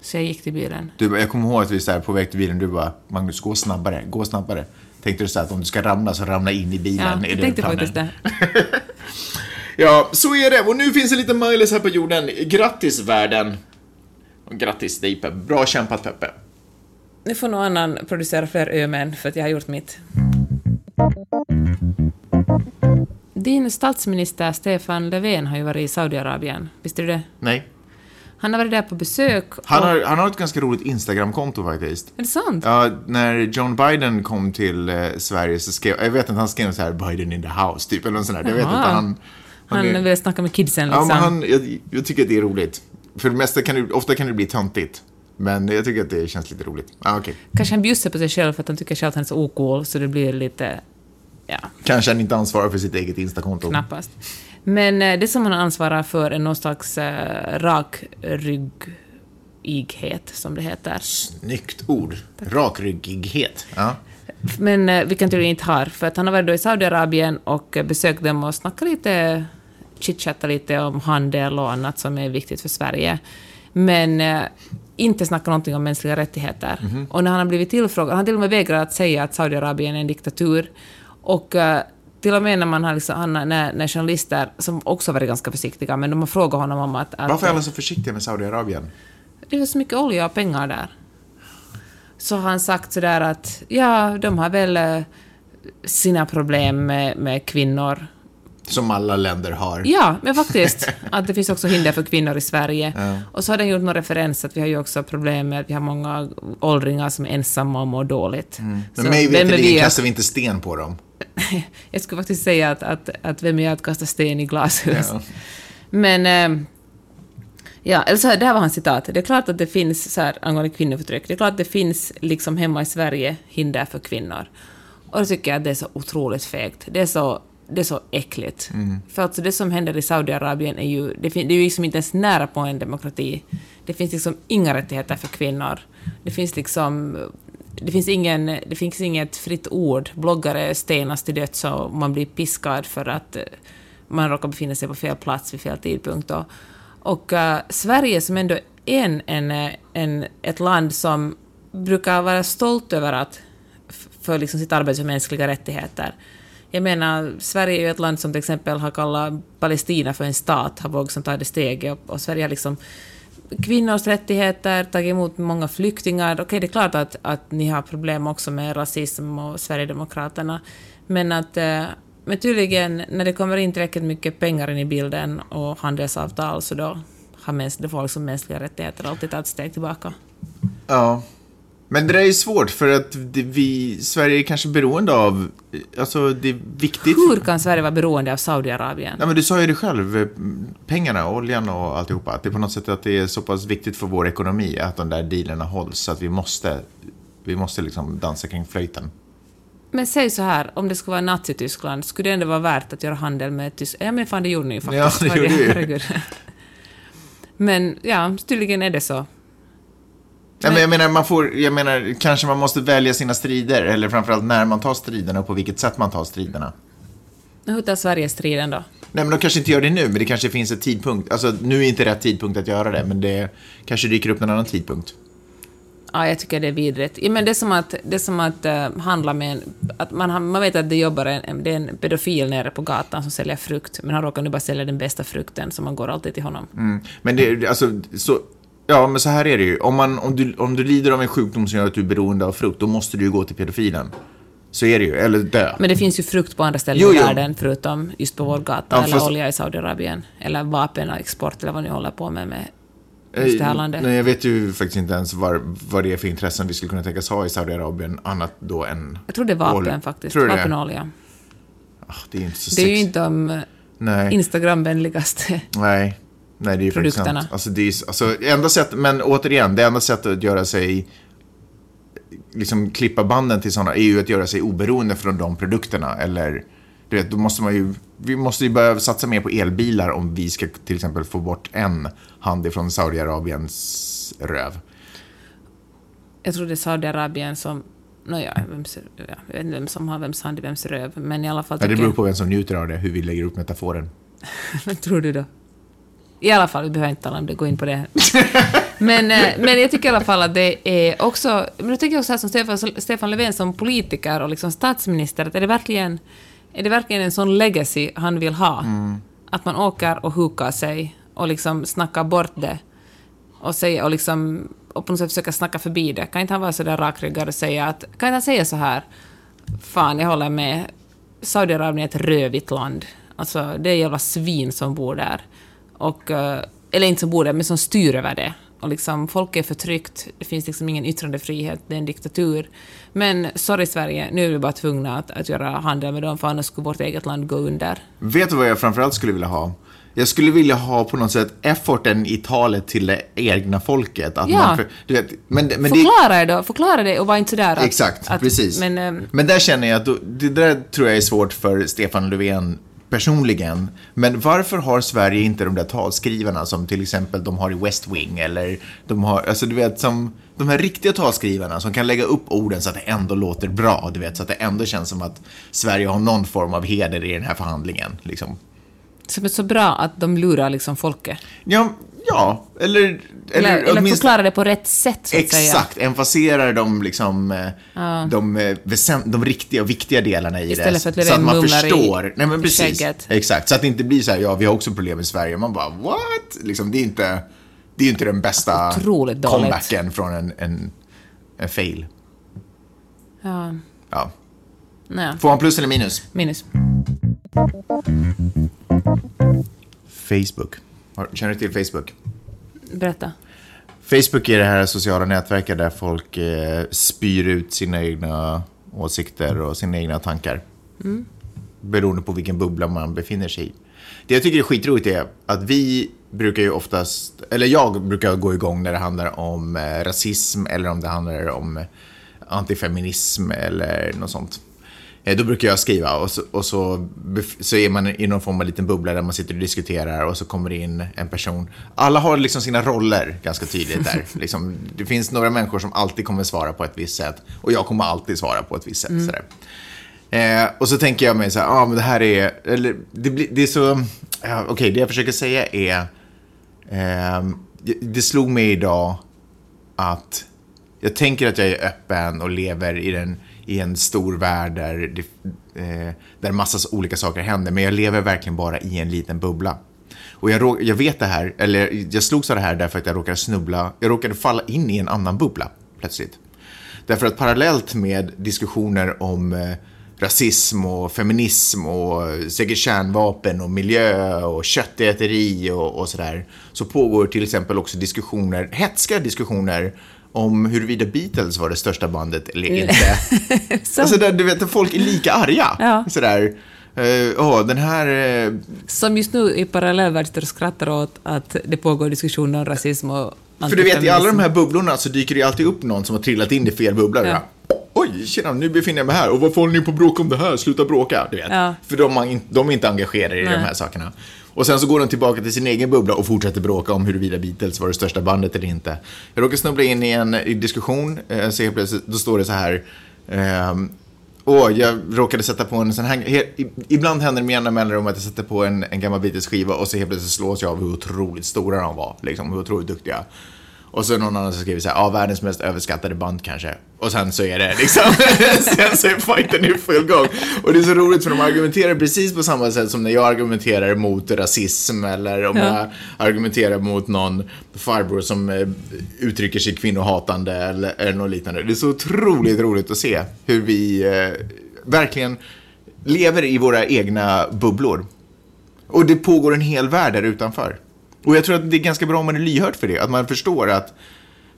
Så jag gick till bilen. Du, jag kommer ihåg att vi så här, på väg till bilen, du bara Magnus, gå snabbare, gå snabbare. Tänkte du så här att om du ska ramla så ramla in i bilen. Ja, jag tänkte faktiskt det. Ja, så är det. Och nu finns det lite Miley's här på jorden. Grattis världen. Och grattis dig Peppe. Bra kämpat Peppe. Nu får någon annan producera fler ömän för att jag har gjort mitt. Din statsminister Stefan Löfven har ju varit i Saudiarabien. Visste du det? Nej. Han har varit där på besök. Han och- har, han har ett ganska roligt Instagramkonto faktiskt. Är det sant? Ja, när John Biden kom till eh, Sverige så skrev, jag vet inte, han skrev så här Biden in the house, typ, eller något sånt där. Jag vet inte, han... Han är- vill snacka med kidsen Ja, liksom. men han, jag, jag tycker att det är roligt. För det mesta kan det, ofta kan det bli töntigt. Men jag tycker att det känns lite roligt. Ah, okej. Kanske han bjussar på sig själv för att han tycker själv att han är så ocool, så det blir lite... Ja, Kanske han inte ansvarar för sitt eget Instakonto. knappast. Men eh, det som han ansvarar för är någon slags eh, rakryggighet, som det heter. Snyggt ord. Rakryggighet. Ja. Men eh, vilken tydligen inte har, för att han har varit då i Saudiarabien och besökt dem och snackat lite, chitchattat lite om handel och annat som är viktigt för Sverige. Men eh, inte snackat någonting om mänskliga rättigheter. Och när han har blivit tillfrågad, han har till och med vägrat att säga att Saudiarabien är en diktatur. Och eh, till och med när man har liksom, när, när journalister, som också varit ganska försiktiga, men de har frågat honom om att... att Varför är alla så försiktiga med Saudiarabien? det är så mycket olja och pengar där. Så har han sagt sådär att ja, de har väl eh, sina problem med, med kvinnor. Som alla länder har. Ja, men faktiskt. Att det finns också hinder för kvinnor i Sverige. Ja. Och så har den gjort någon referens att vi har ju också problem med att vi har många åldringar som är ensamma och mår dåligt. Men Så mig veterligen kastar vi inte sten på dem. Jag skulle faktiskt säga att, att, att vem är jag att kasta sten i glashus? Ja. Men... Eh, ja, eller så här, det här var hans citat. Det är klart att det finns, så här, angående kvinnoförtryck, det är klart att det finns liksom hemma i Sverige hinder för kvinnor. Och då tycker jag att det är så otroligt fegt. Det är så, det är så äckligt. För alltså det som händer i Saudiarabien är ju, det, det är ju liksom inte ens nära på en demokrati. Det finns liksom inga rättigheter för kvinnor. Det finns liksom det finns, ingen, det finns inget fritt ord. Bloggare stenas till döds och man blir piskad för att eh, man råkar befinna sig på fel plats vid fel tidpunkt. Och, Och eh, Sverige som ändå är en, en, en, ett land som brukar vara stolt över att för liksom sitt arbete för mänskliga rättigheter. Jag menar, Sverige är ju ett land som till exempel har kallat Palestina för en stat, har vågat ta det steget, och, och Sverige har liksom kvinnors rättigheter, tagit emot många flyktingar. Okej, det är klart att, att ni har problem också med rasism och Sverigedemokraterna, men att eh, men tydligen, när det kommer in tillräckligt mycket pengar in i bilden och handelsavtal, så då har folk som mänskliga rättigheter alltid tagit ett steg tillbaka. Ja. Men det där är ju svårt för att vi, Sverige är kanske beroende av, alltså det är viktigt. Hur kan Sverige vara beroende av Saudiarabien? Ja, men du sa ju det själv, eh, pengarna, oljan och alltihopa. Att det är på något sätt att det är så pass viktigt för vår ekonomi att de där dealerna hålls. Så att vi måste, vi måste liksom dansa kring flöjten. Men säg så här, om det skulle vara Nazityskland, skulle det ändå vara värt att göra handel med Tyskland? Ja, men fan, det gjorde ni ju faktiskt. Ja, det gjorde ju. Men ja, tydligen är det så. Ja, men jag menar, man får, jag menar, kanske man måste välja sina strider. Eller framförallt när man tar striderna och på vilket sätt man tar striderna. Hur tar Sverige striden då? Nej, men de kanske inte gör det nu, men det kanske finns en tidpunkt. Alltså, nu är inte rätt tidpunkt att göra det, men det kanske dyker upp någon annan tidpunkt. Ja, jag tycker det är vidrigt. Ja, men det är som att, det är som att eh, handla med en... Att man, man vet att det jobbar en, en, det är en pedofil nere på gatan som säljer frukt, men han råkar nu bara sälja den bästa frukten, så man går alltid till honom. Mm. Men det, alltså, så, ja, men så här är det ju. Om, man, om, du, om du lider av en sjukdom som gör att du är beroende av frukt, då måste du ju gå till pedofilen. Så är det ju, eller dö. Men det finns ju frukt på andra ställen Jo, i jo. världen, förutom just på vår gata, Ja, eller fast- olja i Saudiarabien, eller vapenexport, eller vad ni håller på med med just det här landet. Nej, jag vet ju faktiskt inte ens vad, vad det är för intressen vi skulle kunna tänkas ha i Saudiarabien, annat då än... Jag tror det är vapen olja. faktiskt. Tror du det? Vapenolja. Ah, det är inte så Det är ju inte de. Instagramvänligaste. Nej. Nej, det är ju Produkterna. Alltså, det är, alltså, enda sätt, men återigen, det enda sättet att göra sig liksom klippa banden till sådana är ju att göra sig oberoende från de produkterna. Eller, du vet, då måste man ju, vi måste ju börja satsa mer på elbilar om vi ska till exempel få bort en hand ifrån Saudiarabiens röv. Jag tror det är Saudiarabien som... Nåja, vems, jag vet inte vem som har vems hand i vems röv, men i alla fall Ja, det beror på vem som njuter av det, hur vi lägger upp metaforen. Vad tror du då? I alla fall, vi behöver inte tala om det, gå in på det. men, eh, men jag tycker i alla fall att det är också... Men jag tycker också här som Stefan, Stefan Löfven som politiker och liksom statsminister, att är det verkligen, är det verkligen en sån legacy han vill ha? Att man åker och hukar sig och liksom snackar bort det och, säga, och, liksom, och på något sätt försöka snacka förbi det. Kan inte han vara så där rakryggad och säga att... Kan inte han säga så här? Fan, jag håller med. Saudiarabien är ett rövigt land. Alltså, det är jävla svin som bor där. Och, eh, eller inte som bor där, men som styr över det. Och liksom, folk är förtryckt, det finns liksom ingen yttrandefrihet, det är en diktatur. Men sorry Sverige, nu är vi bara tvungna att, att göra handel med dem, för annars skulle vårt eget land gå under. Vet du vad jag framförallt skulle vilja ha? Jag skulle vilja ha på något sätt efforten i talet till det egna folket. Att Ja. man för, du vet, men, men det, Förklara det då, förklara det och var inte sådär att... Exakt, att, precis. Men, Men, ehm, där känner jag att det där tror jag är svårt för Stefan Löfven personligen. Men varför har Sverige inte de där talskrivarna som till exempel de har i West Wing eller de har, alltså du vet som de här riktiga talskrivarna som kan lägga upp orden så att det ändå låter bra, du vet, så att det ändå känns som att Sverige har någon form av heder i den här förhandlingen. Liksom som är så bra att de lurar liksom folket. Ja, ja, eller... Eller, eller, åtminstone- förklara det på rätt sätt, så att säga. Exakt, emfaserar de, liksom, eh, de, eh, de riktiga och viktiga delarna i Istället det. för att så att man mumlar i förstår. Nej, men precis. skägget. Exakt, så att det inte blir så här, ja, vi har också problem i Sverige. Man bara, what? Liksom, det är inte, det är inte den bästa comebacken från en, en, en fail. Ja, Ja. Får man plus eller minus? minus. Facebook. Känner du till Facebook? Berätta. Facebook är det här sociala nätverket där folk eh, spyr ut sina egna åsikter och sina egna tankar. Beroende på vilken bubbla man befinner sig i. Det jag tycker är skitroligt är att vi brukar ju oftast, eller jag brukar gå igång när det handlar om eh, rasism eller om det handlar om eh, antifeminism eller något sånt. Eh, Då brukar jag skriva och, så, och så, så är man i någon form av liten bubbla där man sitter och diskuterar och så kommer det in en person. Alla har liksom sina roller ganska tydligt där. liksom, det finns några människor som alltid kommer svara på ett visst sätt och jag kommer alltid svara på ett visst sätt. Sådär. Eh, och så tänker jag mig så här, ja ah, men det här är, eller det, blir, det är så, ja, okej det jag försöker säga är, Eh, det slog mig idag att jag tänker att jag är öppen och lever i, den, i en stor värld där, det, eh, där massa olika saker händer, men jag lever verkligen bara i en liten bubbla. Och jag, jag vet det här, eller jag slogs av det här därför att jag råkade snubbla, jag råkade falla in i en annan bubbla plötsligt. Därför att parallellt med diskussioner om eh, rasism och feminism och eh, säkert kärnvapen och miljö och köttäteri och, och sådär så pågår till exempel också diskussioner, hetska diskussioner om huruvida Beatles var det största bandet eller inte. Så, alltså där, du vet, folk är lika arga. Ja. Sådär, eh, åh, den här... eh, som just nu i parallellvärld sitter och skrattar åt att det pågår diskussioner om rasism och För du vet, i alla de här bubblorna så dyker det alltid upp någon som har trillat in i fel bubbla. Ja. Oj, tjena, nu befinner jag mig här. Och varför håller ni på att bråka om det här? Sluta bråka. Du vet. Ja. För de, de är inte engagerade i Nej. de här sakerna. Och sen så går de tillbaka till sin egen bubbla och fortsätter bråka om huruvida Beatles var det största bandet eller inte. Jag råkade snubbla in i en i diskussion, eh, så helt plötsligt, då står det så här. ehm, Åh, jag råkade sätta på en sån här... he- Ibland händer det med jämna mellanrum att jag sätter på en, en gammal Beatles-skiva och så helt plötsligt slås jag av hur otroligt stora de var. Liksom, hur otroligt duktiga. Och så någon annan som skriver så här, ja, världens mest överskattade band kanske. Och sen så är det liksom, sen så är fighten i full gång. Och det är så roligt för de argumenterar precis på samma sätt som när jag argumenterar mot rasism eller om Ja. jag argumenterar mot någon farbror som eh, uttrycker sig kvinnohatande eller, eller något liknande. Det är så otroligt roligt att se hur vi eh, verkligen lever i våra egna bubblor. Och det pågår en hel värld där utanför. Och jag tror att det är ganska bra om man är lyhörd för det, att man förstår att...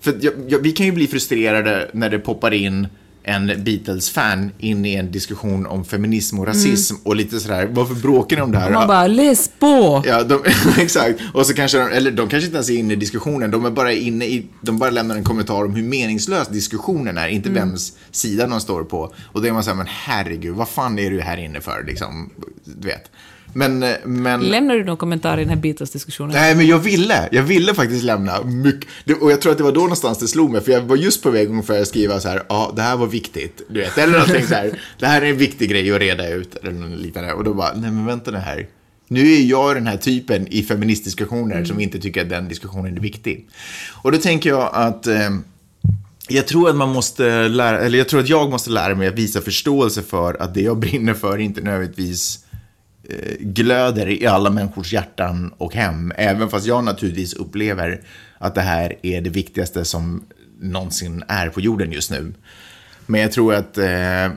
För jag, jag, vi kan ju bli frustrerade när det poppar in en Beatles-fan in i en diskussion om feminism och rasism och lite sådär, varför bråkar ni om det här? Man bara läs på! Ja, de, exakt. Och så kanske de, eller de kanske inte ens är inne i diskussionen, de är bara inne i, de bara lämnar en kommentar om hur meningslös diskussionen är, inte vems sida de står på. Och då är man såhär, men herregud, vad fan är du här inne för, liksom, du vet. Men, eh, men... Lämnar du någon kommentar i den här Beatles-diskussionen? Nej, men jag ville. Jag ville faktiskt lämna mycket. Och jag tror att det var då någonstans det slog mig, för jag var just på väg ungefär att skriva så här, ja, det här var viktigt, du vet, eller någonting så här, det här är en viktig grej att reda ut, eller något liknande. Och då bara, nej men vänta nu här. Nu är jag den här typen i feministdiskussioner som inte tycker att den diskussionen är viktig. Och då tänker jag att eh, jag tror att man måste lära, eller jag tror att jag måste lära mig att visa förståelse för att det jag brinner för inte nödvändigtvis Eh, glöder i alla människors hjärtan och hem. Även fast jag naturligtvis upplever att det här är det viktigaste som någonsin är på jorden just nu. Men jag tror att eh,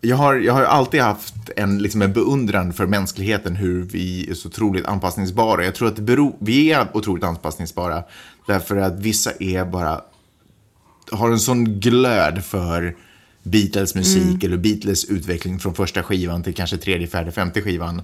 jag, har, jag har alltid haft en, liksom en beundran för mänskligheten, hur vi är så otroligt anpassningsbara. Jag tror att det beror, vi är otroligt anpassningsbara därför att vissa är bara har en sån glöd för Beatles musik eller Beatles utveckling från första skivan till kanske tredje, fjärde, femte skivan.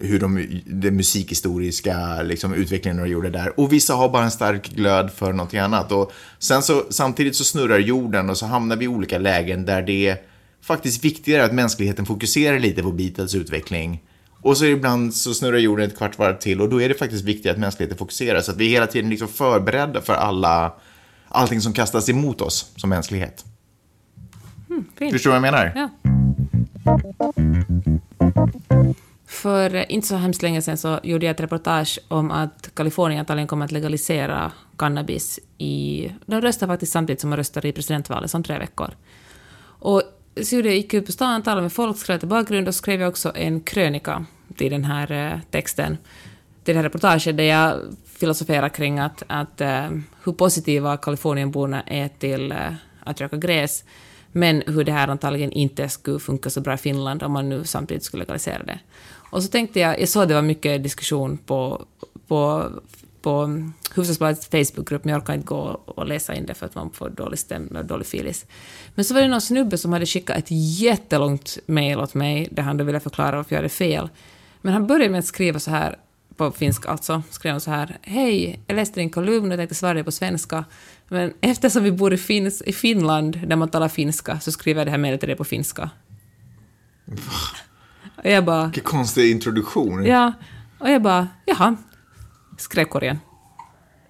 Hur de, den musikhistoriska liksom, utvecklingen de gjorde där. Och vissa har bara en stark glöd för någonting annat. Och sen så, samtidigt så snurrar jorden och så hamnar vi i olika lägen där det är faktiskt viktigare att mänskligheten fokuserar lite på Beatles utveckling. Och så ibland så snurrar jorden ett kvart varv till och då är det faktiskt viktigt att mänskligheten fokuserar så att vi är hela tiden liksom förberedda för alla, allting som kastas emot oss som mänsklighet. Fint. Förstår du vad jag menar? Ja. För inte så hemskt länge sedan så gjorde jag ett reportage om att Kalifornien antagligen kommer att legalisera cannabis i... De röstar faktiskt samtidigt som man röstar i presidentvalet, som tre veckor. Och så gjorde jag gick ut på stan, talade med folk, skrev till bakgrund och skrev jag också en krönika till den här eh, texten, till det här reportaget där jag filosoferar kring att, att eh, hur positiva Kalifornienborna är till eh, att röka gräs, men hur det här antagligen inte skulle funka så bra i Finland om man nu samtidigt skulle legalisera det. Och så tänkte jag, jag såg att det var mycket diskussion på, på, på Hufvudstadsbladets Facebookgrupp, men jag orkar inte gå och läsa in det för att man får dålig stämning och dålig filis. Men så var det någon snubbe som hade skickat ett jättelångt mejl åt mig, där han då ville förklara varför jag hade fel. Men han började med att skriva så här, på finska alltså, skrev han så här, Hej, jag läste din kolumn och tänkte svara dig på svenska, men eftersom vi bor i, Fins i Finland, där man talar finska, så skriver jag det här mejlet till dig på finska. Och jag bara, Vilken konstig introduktion. Ja, och jag bara, jaha, skrev korgen.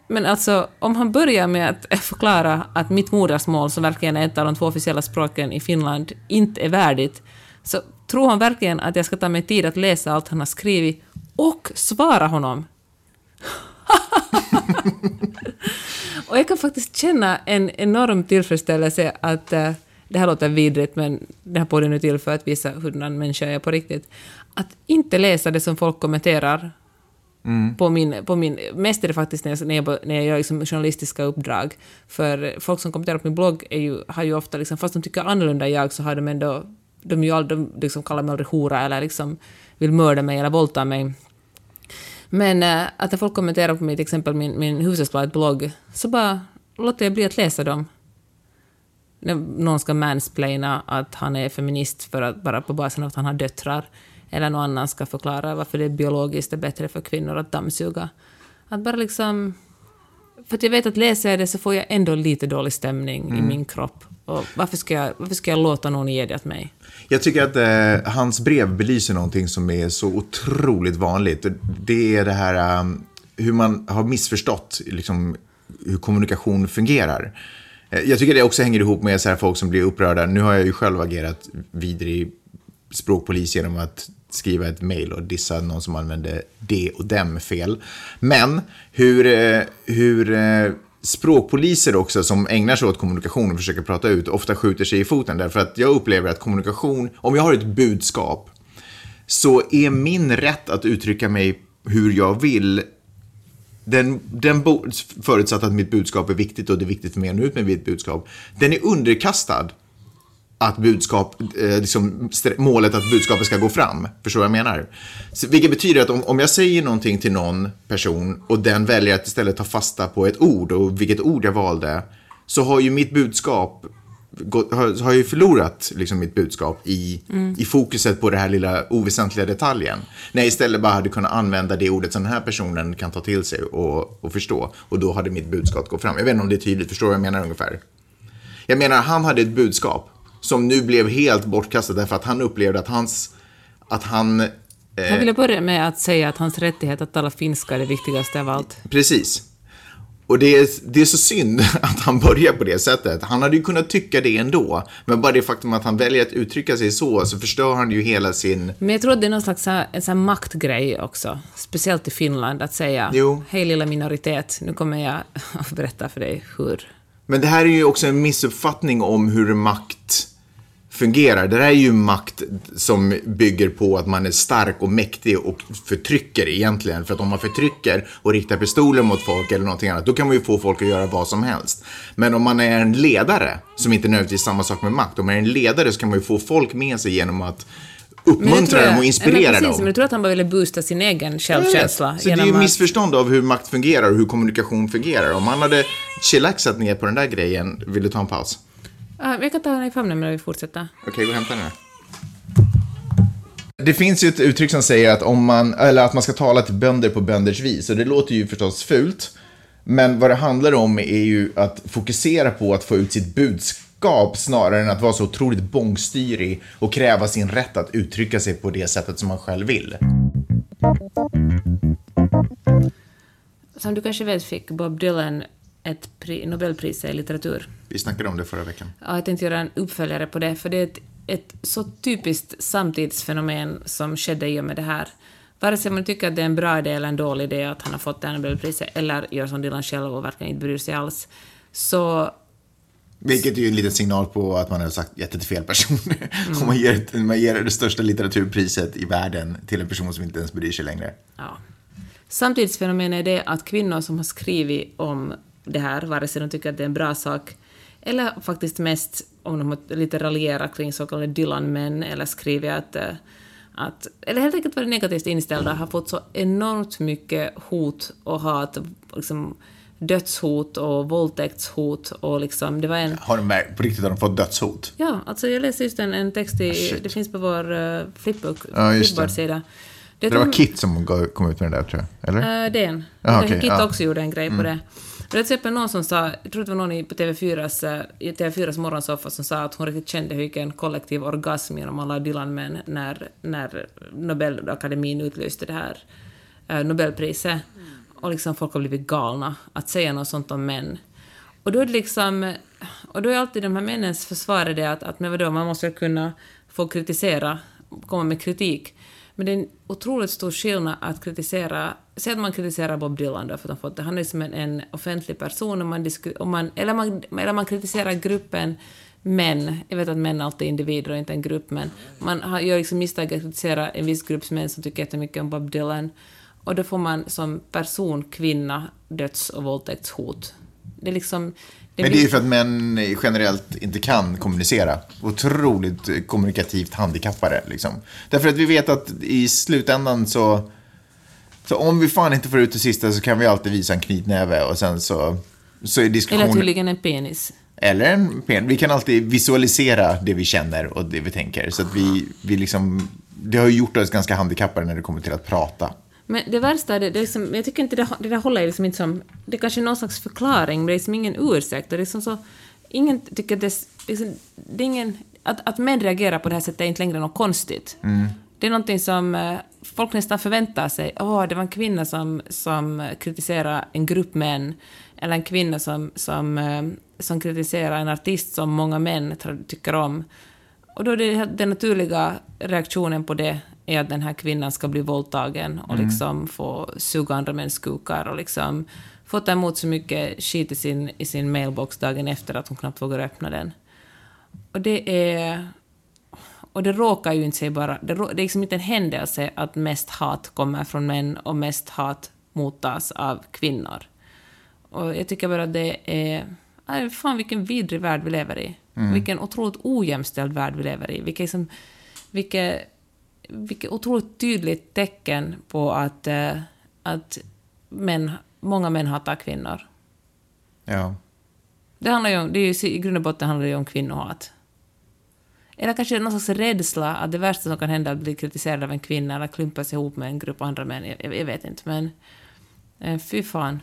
Men alltså, om han börjar med att förklara att mitt modersmål, som verkligen är ett av de två officiella språken i Finland, inte är värdigt, så tror han verkligen att jag ska ta mig tid att läsa allt han har skrivit och svara honom? Och jag kan faktiskt känna en enorm tillfredsställelse att eh, det här låter vidrigt, men det här podden är till för att visa hurdan människa jag är på riktigt. Att inte läsa det som folk kommenterar på min, på min... Mest är det faktiskt när jag, när jag, när jag gör liksom journalistiska uppdrag. För folk som kommenterar på min blogg är ju, har ju ofta, liksom, fast de tycker annorlunda än jag, så har de ändå... De, ju aldrig, de liksom kallar mig aldrig hora eller liksom vill mörda mig eller våldta mig. Men äh, att när folk kommenterar på mig, till exempel min, min Hushållsbladet-blogg, så bara låter jag bli att läsa dem. När någon ska mansplaina att han är feminist för att, bara på basen av att han har döttrar, eller någon annan ska förklara varför det är biologiskt är bättre för kvinnor att dammsuga. Att bara liksom... För att jag vet att läser jag det så får jag ändå lite dålig stämning i min kropp. Och varför ska, jag, varför ska jag låta någon ge det åt mig? Jag tycker att eh, hans brev belyser någonting som är så otroligt vanligt. Det är det här um, hur man har missförstått liksom, hur kommunikation fungerar. Eh, Jag tycker det också hänger ihop med så här folk som blir upprörda. Nu har jag ju själv agerat vidrig språkpolis genom att skriva ett mejl och dissa någon som använde det och dem fel. Men hur, eh, hur eh, språkpoliser också som ägnar sig åt kommunikation och försöker prata ut ofta skjuter sig i foten. Därför att jag upplever att kommunikation, om jag har ett budskap så är min rätt att uttrycka mig hur jag vill. Den, den förutsatt att mitt budskap är viktigt och det är viktigt för mig att nå ut med mitt budskap, den är underkastad att budskap, eh, liksom, målet att budskapet ska gå fram. Förstår du vad jag menar? Så, vilket betyder att om, om jag säger någonting till någon person och den väljer att istället ta fasta på ett ord och vilket ord jag valde, så har ju mitt budskap gått, har, har ju förlorat liksom, mitt budskap i, i fokuset på den här lilla oväsentliga detaljen. När jag istället bara hade kunnat använda det ordet som den här personen kan ta till sig och, och förstå. Och då hade mitt budskap gått fram. Jag vet inte om det är tydligt, förstår du vad jag menar ungefär? Jag menar, han hade ett budskap som nu blev helt bortkastat därför att han upplevde att hans... Att han... Eh, Han ville börja med att säga att hans rättighet att tala finska är det viktigaste av allt. Precis. Och det är, det är så synd att han börjar på det sättet. Han hade ju kunnat tycka det ändå. Men bara det faktum att han väljer att uttrycka sig så, så förstör han ju hela sin... Men jag tror att det är någon slags en sån här maktgrej också, speciellt i Finland, att säga Jo. hej lilla minoritet, nu kommer jag att berätta för dig hur. Men det här är ju också en missuppfattning om hur makt fungerar. Det här är ju makt som bygger på att man är stark och mäktig och förtrycker egentligen. För att om man förtrycker och riktar pistoler mot folk eller någonting annat, då kan man ju få folk att göra vad som helst. Men om man är en ledare, som inte nödvändigtvis är samma sak med makt, om man är en ledare så kan man ju få folk med sig genom att uppmuntra jag- dem och inspirera men precis, dem. Men jag tror att han bara ville boosta sin egen självkänsla. Så det är ju att- missförstånd av hur makt fungerar och hur kommunikation fungerar. Om han hade chillaxat ner på den där grejen, vill du ta en paus? Ja, jag kan ta henne i famnen medan vi fortsätter. Okej, gå och hämta den här. Det finns ju ett uttryck som säger att, om man, eller att man ska tala till bönder på bönders vis. Och det låter ju förstås fult. Men vad det handlar om är ju att fokusera på att få ut sitt budskap snarare än att vara så otroligt bångstyrig och kräva sin rätt att uttrycka sig på det sättet som man själv vill. Som du kanske vet fick Bob Dylan ett pri- Nobelpris i litteratur. Vi snackade om det förra veckan. Ja, jag tänkte göra en uppföljare på det, för det är ett, ett så typiskt samtidsfenomen som skedde i och med det här. Vare sig man tycker att det är en bra idé eller en dålig idé att han har fått det här Nobelpriset, eller gör som Dylan själv och verkligen inte bryr sig alls, så Vilket är ju en liten signal på att man har sagt gett det till fel person. Om man ger, man ger det största litteraturpriset i världen till en person som inte ens bryr sig längre. Ja. Samtidsfenomen är det att kvinnor som har skrivit om det här, vare sig de tycker att det är en bra sak, eller faktiskt mest om de lite raljerat kring så kallade Dylan-män, eller skrivit att, eh, att, eller helt enkelt varit negativt inställda, har fått så enormt mycket hot och hat, liksom dödshot och våldtäktshot och liksom, det var en Har de på riktigt har de fått dödshot? Ja, alltså jag läste just en, en text i, Shit. det finns på vår uh, Flipbook, Ja, det. Flipboard-sida. Det om- var Kit som kom ut med det där tror jag. Eller? Äh, den. Jaha, Kanske okej, Kit ja. också gjorde en grej på det. Var till exempel någon som sa, jag tror det var någon på TV4s, eh, i TV4s morgonsoffa som sa att hon riktigt kände hur en kollektiv orgasm genom alla Dylan-män när, när Nobelakademin utlyste det här eh, Nobelpriset. Och liksom folk har blivit galna att säga något sånt om män. Och då är det liksom, och då är alltid de här männens försvar det att, att men vadå, man måste kunna få kritisera, komma med kritik. Men det är en otroligt stor skillnad att kritisera säg att man kritiserar Bob Dylan då för att han fått det. Han är liksom en, en offentlig person och man, disku, och man, eller man, eller man kritiserar gruppen män. Jag vet att män alltid är individer och inte en grupp, men man har, gör liksom misstaget att kritisera en viss grupps män som tycker jättemycket om Bob Dylan. Och då får man som person, kvinna, döds och våldtäktshot. Det är liksom... Det men det är ju för att män generellt inte kan kommunicera. Otroligt kommunikativt handikappade. Liksom. Därför att vi vet att i slutändan så... Så om vi fan inte får ut det sista så kan vi alltid visa en knytnäve och sen så, så är diskussionen... Eller tydligen en penis. Eller en penis. Vi kan alltid visualisera det vi känner och det vi tänker. Så att vi, vi liksom... Det har ju gjort oss ganska handikappade när det kommer till att prata. Men det värsta är det, det liksom, jag tycker inte det, det där håller liksom inte som, det är kanske är någon slags förklaring, men det är liksom ingen ursäkt. Det är liksom så, ingen tycker det, liksom, det är ingen, att, att män reagerar på det här sättet är inte längre något konstigt. Mm. Det är någonting som eh, folk nästan förväntar sig. Åh, oh, det var en kvinna som, som kritiserade en grupp män, eller en kvinna som, som, eh, som kritiserar en artist som många män tycker om. Och då är det den naturliga reaktionen på det är att den här kvinnan ska bli våldtagen och mm. liksom få suga andra mäns kukar och liksom få ta emot så mycket skit i sin, i sin mailbox dagen efter att hon knappt vågar öppna den. Och det är... Och det råkar ju inte sig bara... Det, är liksom inte en händelse att mest hat kommer från män och mest hat mottas av kvinnor. Och jag tycker bara att det är... Fan vilken vidrig värld vi lever i. Mm. Vilken otroligt ojämställd värld vi lever i. Vilket, liksom, vilket vilket otroligt tydligt tecken på att, eh, att män, många män hatar kvinnor. Ja. Det handlar ju om, det är ju, I grund och botten handlar det ju om kvinnohat. Eller kanske någon slags rädsla att det värsta som kan hända är att bli kritiserad av en kvinna eller klumpas ihop med en grupp andra män. Jag, jag vet inte, men eh, fy fan.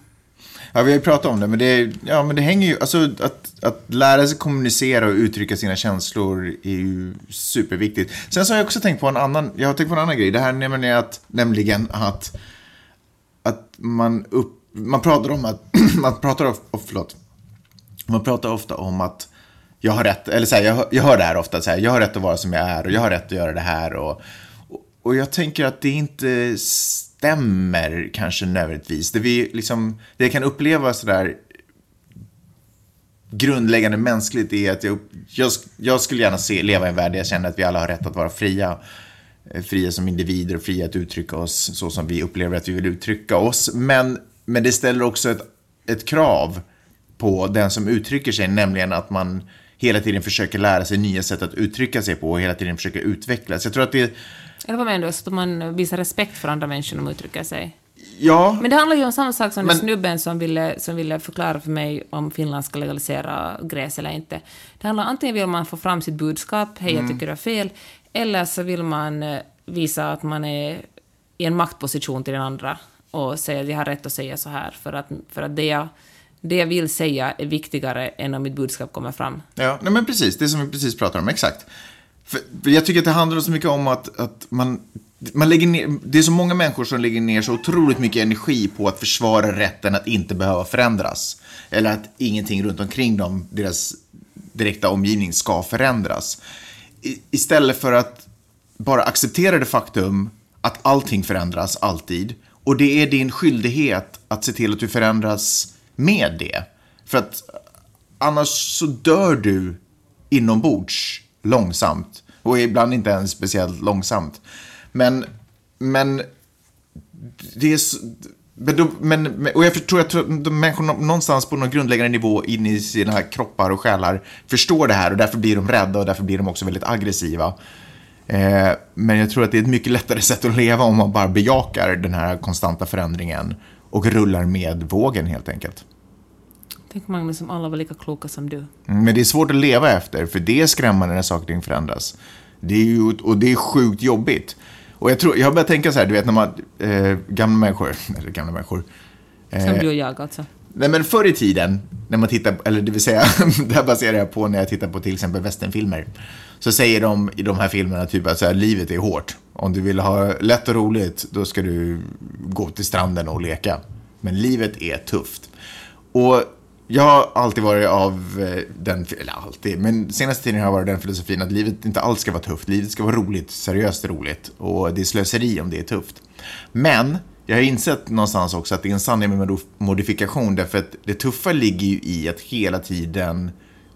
Ja, vi har ju pratat om det, men det, ja, men det hänger ju... Alltså, att, att lära sig kommunicera och uttrycka sina känslor är ju superviktigt. Sen så har jag också tänkt på en annan, jag har tänkt på en annan grej. Det här nämligen att, nämligen att, att man, upp, man pratar om att... man pratar of, oh, förlåt. Man pratar ofta om att jag har rätt, eller så här, jag, jag hör det här ofta, så här, jag har rätt att vara som jag är och jag har rätt att göra det här. Och, och, och jag tänker att det inte stämmer kanske nödvändigtvis. Det, vi liksom, det jag kan uppleva sådär grundläggande mänskligt är att jag, jag, jag, skulle gärna se, leva i en värld där jag känner att vi alla har rätt att vara fria. Eh, fria som individer och fria att uttrycka oss så som vi upplever att vi vill uttrycka oss. Men, men det ställer också ett, ett krav på den som uttrycker sig, nämligen att man hela tiden försöker lära sig nya sätt att uttrycka sig på och hela tiden försöker utvecklas. Jag tror att det eller vad menar du? Att man visar respekt för andra människor när man uttrycker sig? Ja. Men det handlar ju om samma sak som men... snubben som ville, som ville förklara för mig om Finland ska legalisera gräs eller inte. Det handlar antingen vill man få fram sitt budskap, hej jag mm. tycker du har fel, eller så vill man eh, visa att man är i en maktposition till den andra och säga att jag har rätt att säga så här, för att, för att det, jag, det jag vill säga är viktigare än om mitt budskap kommer fram. Ja, nej men precis, det som vi precis pratade om, exakt. För, för jag tycker att det handlar så mycket om att, att man, man lägger ner, det är så många människor som lägger ner så otroligt mycket energi på att försvara rätten att inte behöva förändras. Eller att ingenting runt omkring dem, deras direkta omgivning, ska förändras. I, istället för att bara acceptera det faktum att allting förändras alltid. Och det är din skyldighet att se till att du förändras med det. För att annars så dör du inombords långsamt. Och ibland inte ens speciellt långsamt. Men, men det är så, men, men, och jag tror att människor någonstans på någon grundläggande nivå in i sina kroppar och själar förstår det här och därför blir de rädda och därför blir de också väldigt aggressiva. Eh, men jag tror att det är ett mycket lättare sätt att leva om man bara bejakar den här konstanta förändringen och rullar med vågen helt enkelt. Tänk Magnus om alla var lika kloka som du. Mm, men det är svårt att leva efter, för det är skrämmande när saker och ting förändras. Det är ju, och det är sjukt jobbigt. Och jag, tror, jag har börjat tänka så här, du vet när man, eh, gamla människor, eller gamla människor. Eh, som du och jag alltså. Nej men förr i tiden, när man tittar, eller det vill säga, det här baserar jag på när jag tittar på till exempel westernfilmer. Så säger de i de här filmerna typ att så här, livet är hårt. Om du vill ha lätt och roligt, då ska du gå till stranden och leka. Men livet är tufft. Och jag har alltid varit av eh, den, eller alltid, men senaste tiden har jag varit den filosofin att livet inte alls ska vara tufft. Livet ska vara roligt, seriöst roligt. Och det är slöseri om det är tufft. Men jag har insett någonstans också att det är en sanning med modifikation därför att det tuffa ligger ju i att hela tiden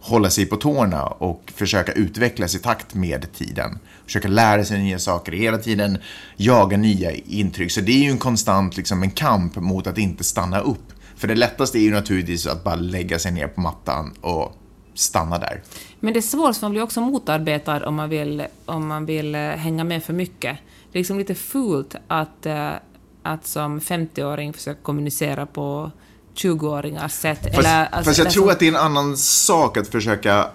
hålla sig på tårna och försöka utvecklas i takt med tiden. Försöka lära sig nya saker, hela tiden jaga nya intryck. Så det är ju en konstant liksom, en kamp mot att inte stanna upp. För det lättaste är ju naturligtvis att bara lägga sig ner på mattan och stanna där. Men det är svårt, för man blir också motarbetad om man vill, om man vill eh, hänga med för mycket. Det är liksom lite fult att, eh, att som 50-åring försöka kommunicera på 20-åringars sätt. Fast, eller, alltså, fast jag tror att det är en annan sak att försöka,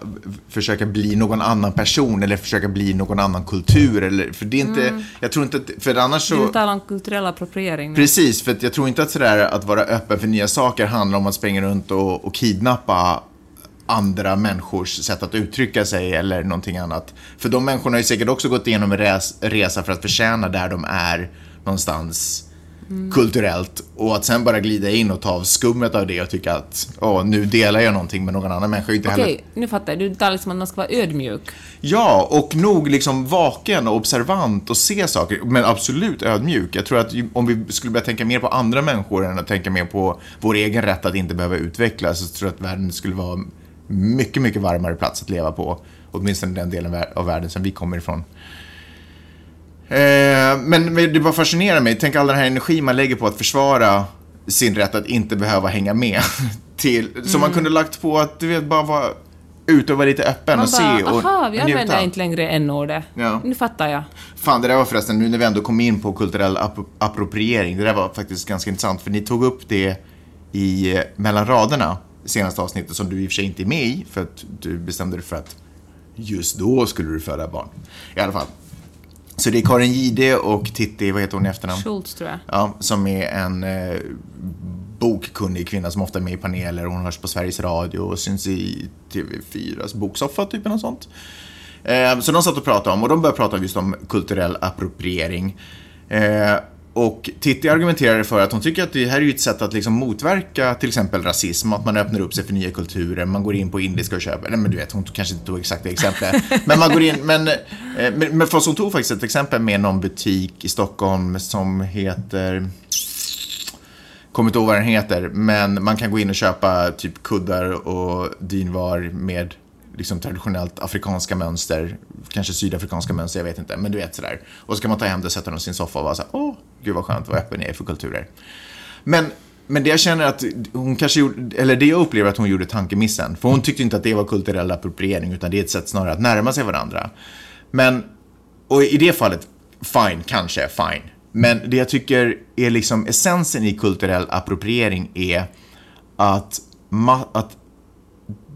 försöka bli någon annan person eller försöka bli någon annan kultur. Eller, för det är inte, mm. jag tror inte att, för annars så... Du talar om kulturell appropriering. Precis, för jag tror inte att sådär att vara öppen för nya saker handlar om att springa runt och, och kidnappa andra människors sätt att uttrycka sig eller någonting annat. För de människorna har ju säkert också gått igenom en res, resa för att förtjäna där de är någonstans mm. kulturellt. Och att sen bara glida in och ta av skummet av det och tycka att åh, nu delar jag någonting med någon annan människa. Okej, okay, nu fattar jag. Du talar liksom att man ska vara ödmjuk. Ja, och nog liksom vaken och observant och se saker. Men absolut ödmjuk. Jag tror att om vi skulle börja tänka mer på andra människor än att tänka mer på vår egen rätt att inte behöva utvecklas, så tror jag att världen skulle vara mycket, mycket varmare plats att leva på. Åtminstone den delen av världen som vi kommer ifrån. Eh, men det bara fascinerar mig. Tänk all den här energi man lägger på att försvara sin rätt att inte behöva hänga med. Till, mm. Som man kunde lagt på att, du vet, bara vara ute och vara lite öppen man och bara, se och Aha, vi använder inte längre n-ordet. Ja. Nu fattar jag. Fan, det där var förresten, nu när vi ändå kom in på kulturell ap appropriering, det där var faktiskt ganska intressant, för ni tog upp det i mellan raderna senaste avsnittet som du i och för sig inte är med i, för att du bestämde dig för att just då skulle du föda barn. I alla fall. Så det är Karin Gide och Titti, vad heter hon i efternamn? Schultz tror jag. Ja, som är en eh, bokkunnig kvinna som ofta är med i paneler. Hon hörs på Sveriges Radio och syns i TV4s boksoffa, typ något sånt. Eh, så de satt och pratade om, och de började prata just om kulturell appropriering. Eh, och Titti argumenterade för att hon tycker att det här är ett sätt att liksom motverka till exempel rasism, att man öppnar upp sig för nya kulturer, man går in på indiska och köper, men du vet, hon kanske inte tog exakt det exemplet, men man går in, men, eh, men, men fast hon tog faktiskt ett exempel med någon butik i Stockholm som heter, kommer inte ihåg vad den heter, men man kan gå in och köpa typ kuddar och dynvar med liksom traditionellt afrikanska mönster, kanske sydafrikanska mönster, jag vet inte, men du vet sådär. Och så kan man ta hem det, sätta dem i sin soffa och vara såhär, åh, gud vad skönt, vad öppen jag är för kulturer. Men, men det jag känner att hon kanske gjorde, eller det jag upplever att hon gjorde tankemissen, för hon tyckte inte att det var kulturell appropriering, utan det är ett sätt snarare att närma sig varandra. Men, och i det fallet, fine, kanske, fine. Men det jag tycker är liksom essensen i kulturell appropriering är att, att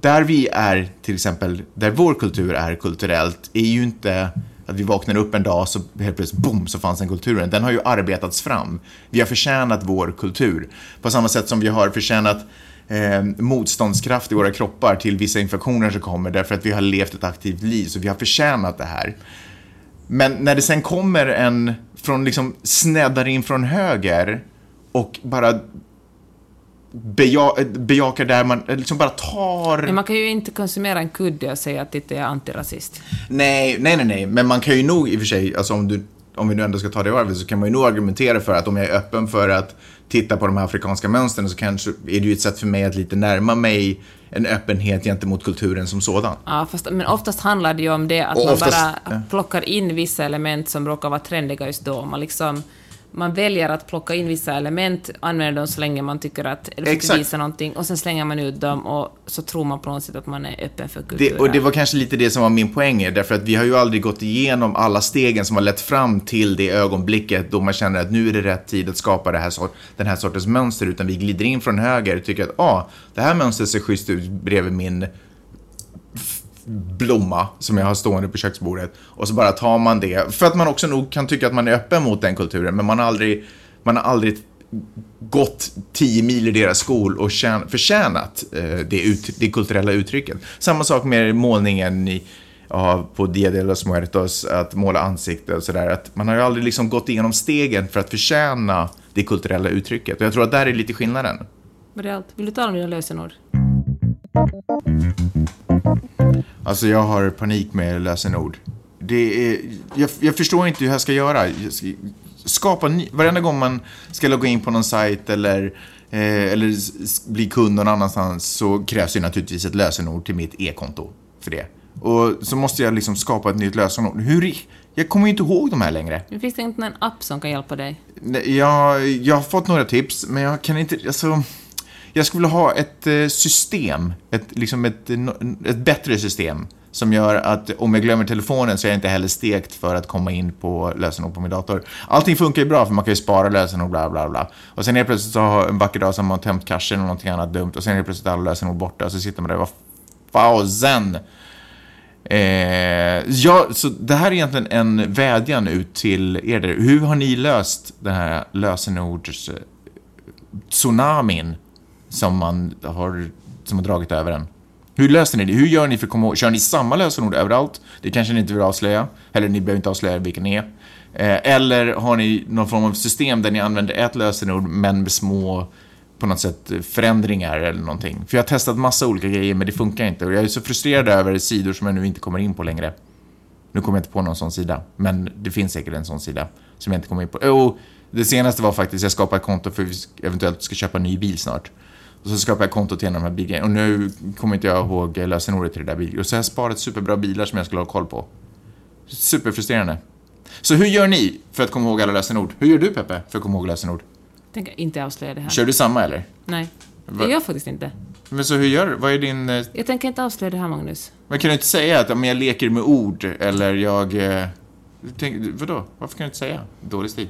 där vi är, till exempel, där vår kultur är kulturellt, är ju inte att vi vaknar upp en dag så helt plötsligt, boom, så fanns den kulturen. Den har ju arbetats fram. Vi har förtjänat vår kultur. På samma sätt som vi har förtjänat eh, motståndskraft i våra kroppar till vissa infektioner som kommer därför att vi har levt ett aktivt liv, så vi har förtjänat det här. Men när det sen kommer en från liksom snäddar in från höger och bara beja, bejakar där man liksom bara tar... Men man kan ju inte konsumera en kudde och säga att det är antirasist. Nej, nej, nej, nej, men man kan ju nog i och för sig, alltså om du om vi nu ändå ska ta det varvet, så kan man ju nog argumentera för att om jag är öppen för att titta på de här afrikanska mönstren så kanske är det ju ett sätt för mig att lite närma mig en öppenhet gentemot kulturen som sådan. Ja, fast, men oftast handlar det ju om det att Och man oftast, bara plockar in vissa element som råkar vara trendiga just då. Man liksom man väljer att plocka in vissa element, använder dem så länge man tycker att, eller Exakt. visa någonting, och sen slänger man ut dem och så tror man på något sätt att man är öppen för kulturen. Det, och det var kanske lite det som var min poäng, därför att vi har ju aldrig gått igenom alla stegen som har lett fram till det ögonblicket då man känner att nu är det rätt tid att skapa det här, den här sortens mönster, utan vi glider in från höger och tycker att ah, det här mönstret ser schysst ut bredvid min blomma som jag har stående på köksbordet. Och så bara tar man det, för att man också nog kan tycka att man är öppen mot den kulturen, men man har aldrig, man har aldrig gått tio mil i deras skol och tjän, förtjänat eh, det, ut, det kulturella uttrycket. Samma sak med målningen i, ja, på Dia de los Muertos, att måla ansikte och sådär. Att man har ju aldrig liksom gått igenom stegen för att förtjäna det kulturella uttrycket. Och jag tror att där är lite skillnaden. Var det allt? Vill du ta några dina lösenord? Alltså jag har panik med lösenord. Det är, jag, jag förstår inte hur jag ska göra. skapa ny, varenda gång man ska logga in på någon sajt eller, eh, eller bli kund någon annanstans så krävs det naturligtvis ett lösenord till mitt e-konto för det. Och så måste jag liksom skapa ett nytt lösenord. Hur, jag kommer ju inte ihåg de här längre. Det finns inte en app som kan hjälpa dig? Jag, jag har fått några tips, men jag kan inte... Alltså, jag skulle vilja ha ett eh, system, ett, liksom ett, eh, ett bättre system som gör att om jag glömmer telefonen så är jag inte heller stekt för att komma in på lösenord på min dator. Allting funkar ju bra för man kan ju spara lösenord bla bla bla. Och sen är plötsligt så har en vacker dag så har man tömt cachen och någonting annat dumt och sen är plötsligt alla lösenord borta och så sitter man där och vad fasen. Eh, ja, så det här är egentligen en vädjan ut till er där. Hur har ni löst den här lösenords eh, tsunamin som man har, som har dragit över en? Hur löser ni det? Hur gör ni för att komma ihåg? Kör ni samma lösenord överallt? Det kanske ni inte vill avslöja. Eller ni behöver inte avslöja vilka ni är. Eh, eller har ni någon form av system där ni använder ett lösenord men med små på något sätt förändringar eller någonting. För jag har testat massa olika grejer men det funkar inte och jag är så frustrerad över sidor som jag nu inte kommer in på längre. Nu kommer jag inte på någon sån sida, men det finns säkert en sån sida som jag inte kommer in på. Och det senaste var faktiskt, jag skapade ett konto för att vi eventuellt ska köpa en ny bil snart. Och så skapade jag konto till en av de här bilgrejerna och nu kommer inte jag ihåg lösenordet till det där bilen. Och så har jag sparat superbra bilar som jag skulle ha koll på. Superfrustrerande. Så hur gör ni för att komma ihåg alla lösenord? Hur gör du Peppe för att komma ihåg lösenord? Tänker inte avslöja det här. Kör du samma eller? Nej, det gör jag faktiskt inte. Men så hur gör du? Vad är din... eh, Jag tänker inte avslöja det här, Magnus. Men kan du inte säga att om jag leker med ord eller jag... Eh, tänk, vadå? Varför kan du inte säga? Dålig stil.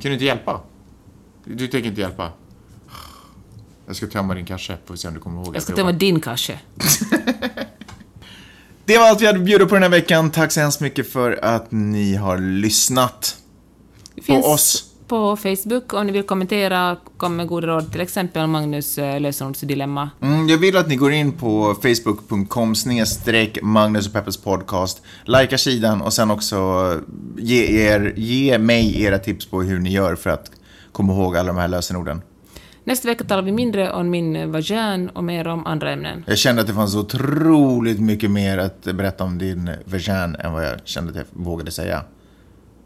Kan du inte hjälpa? Du tänker inte hjälpa? Jag ska tömma din kasse, får vi se om du kommer ihåg. Jag ska tömma din kasse. Det var allt vi hade att bjuda på den här veckan. Tack så hemskt mycket för att ni har lyssnat. Det finns oss. på Facebook om ni vill kommentera, kom med goda råd, till exempel om Magnus eh, lösenordsdilemma. Mm, jag vill att ni går in på facebook.com snedstreck Magnus och Peppers podcast. Likea sidan och sen också ge, er, ge mig era tips på hur ni gör för att komma ihåg alla de här lösenorden. Nästa vecka talar vi mindre om min eh, vagin och mer om andra ämnen. Jag kände att det fanns otroligt mycket mer att berätta om din vagin än vad jag kände att jag vågade säga.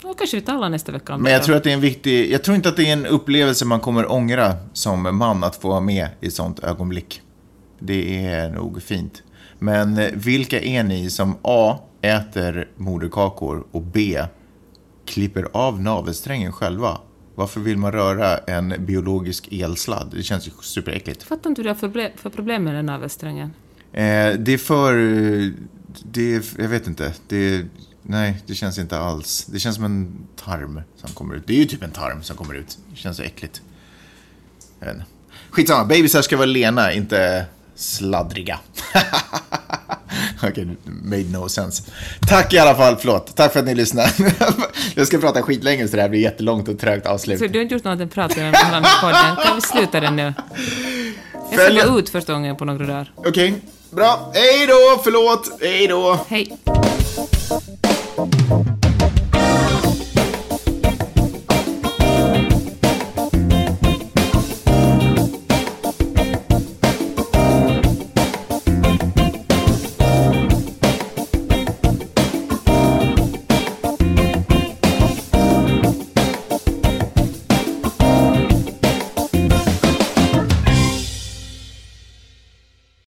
Och kanske vi talar nästa vecka om Men det jag då. tror att det är en viktig, jag tror inte att det är en upplevelse man kommer ångra som man att få vara med i ett sånt ögonblick. Det är nog fint. Men eh, vilka är ni som A. Äter moderkakor och B. Klipper av navelsträngen själva? Varför vill man röra en biologisk elsladd? Det känns ju superäckligt. Fattar inte du har för, ble- för problem med den navelsträngen. Eh, det är för... Det är, jag vet inte. Det är, nej, det känns inte alls. Det känns som en tarm som kommer ut. Det är ju typ en tarm som kommer ut. Det känns så äckligt. Jag vet inte. Skitsamma, bebisar ska vara lena, inte sladdriga. Okej, made no sense. Tack i alla fall, förlåt. Tack för att ni lyssnade. jag ska prata skitlänge så det här blir jättelångt och trögt avslut. Så du har inte gjort något än prata genom hela den här podden. Kan vi sluta den nu? Jag ska Följ- gå ut första gången på några dagar. Okej, bra. Hej då, förlåt. Hej då. Hej!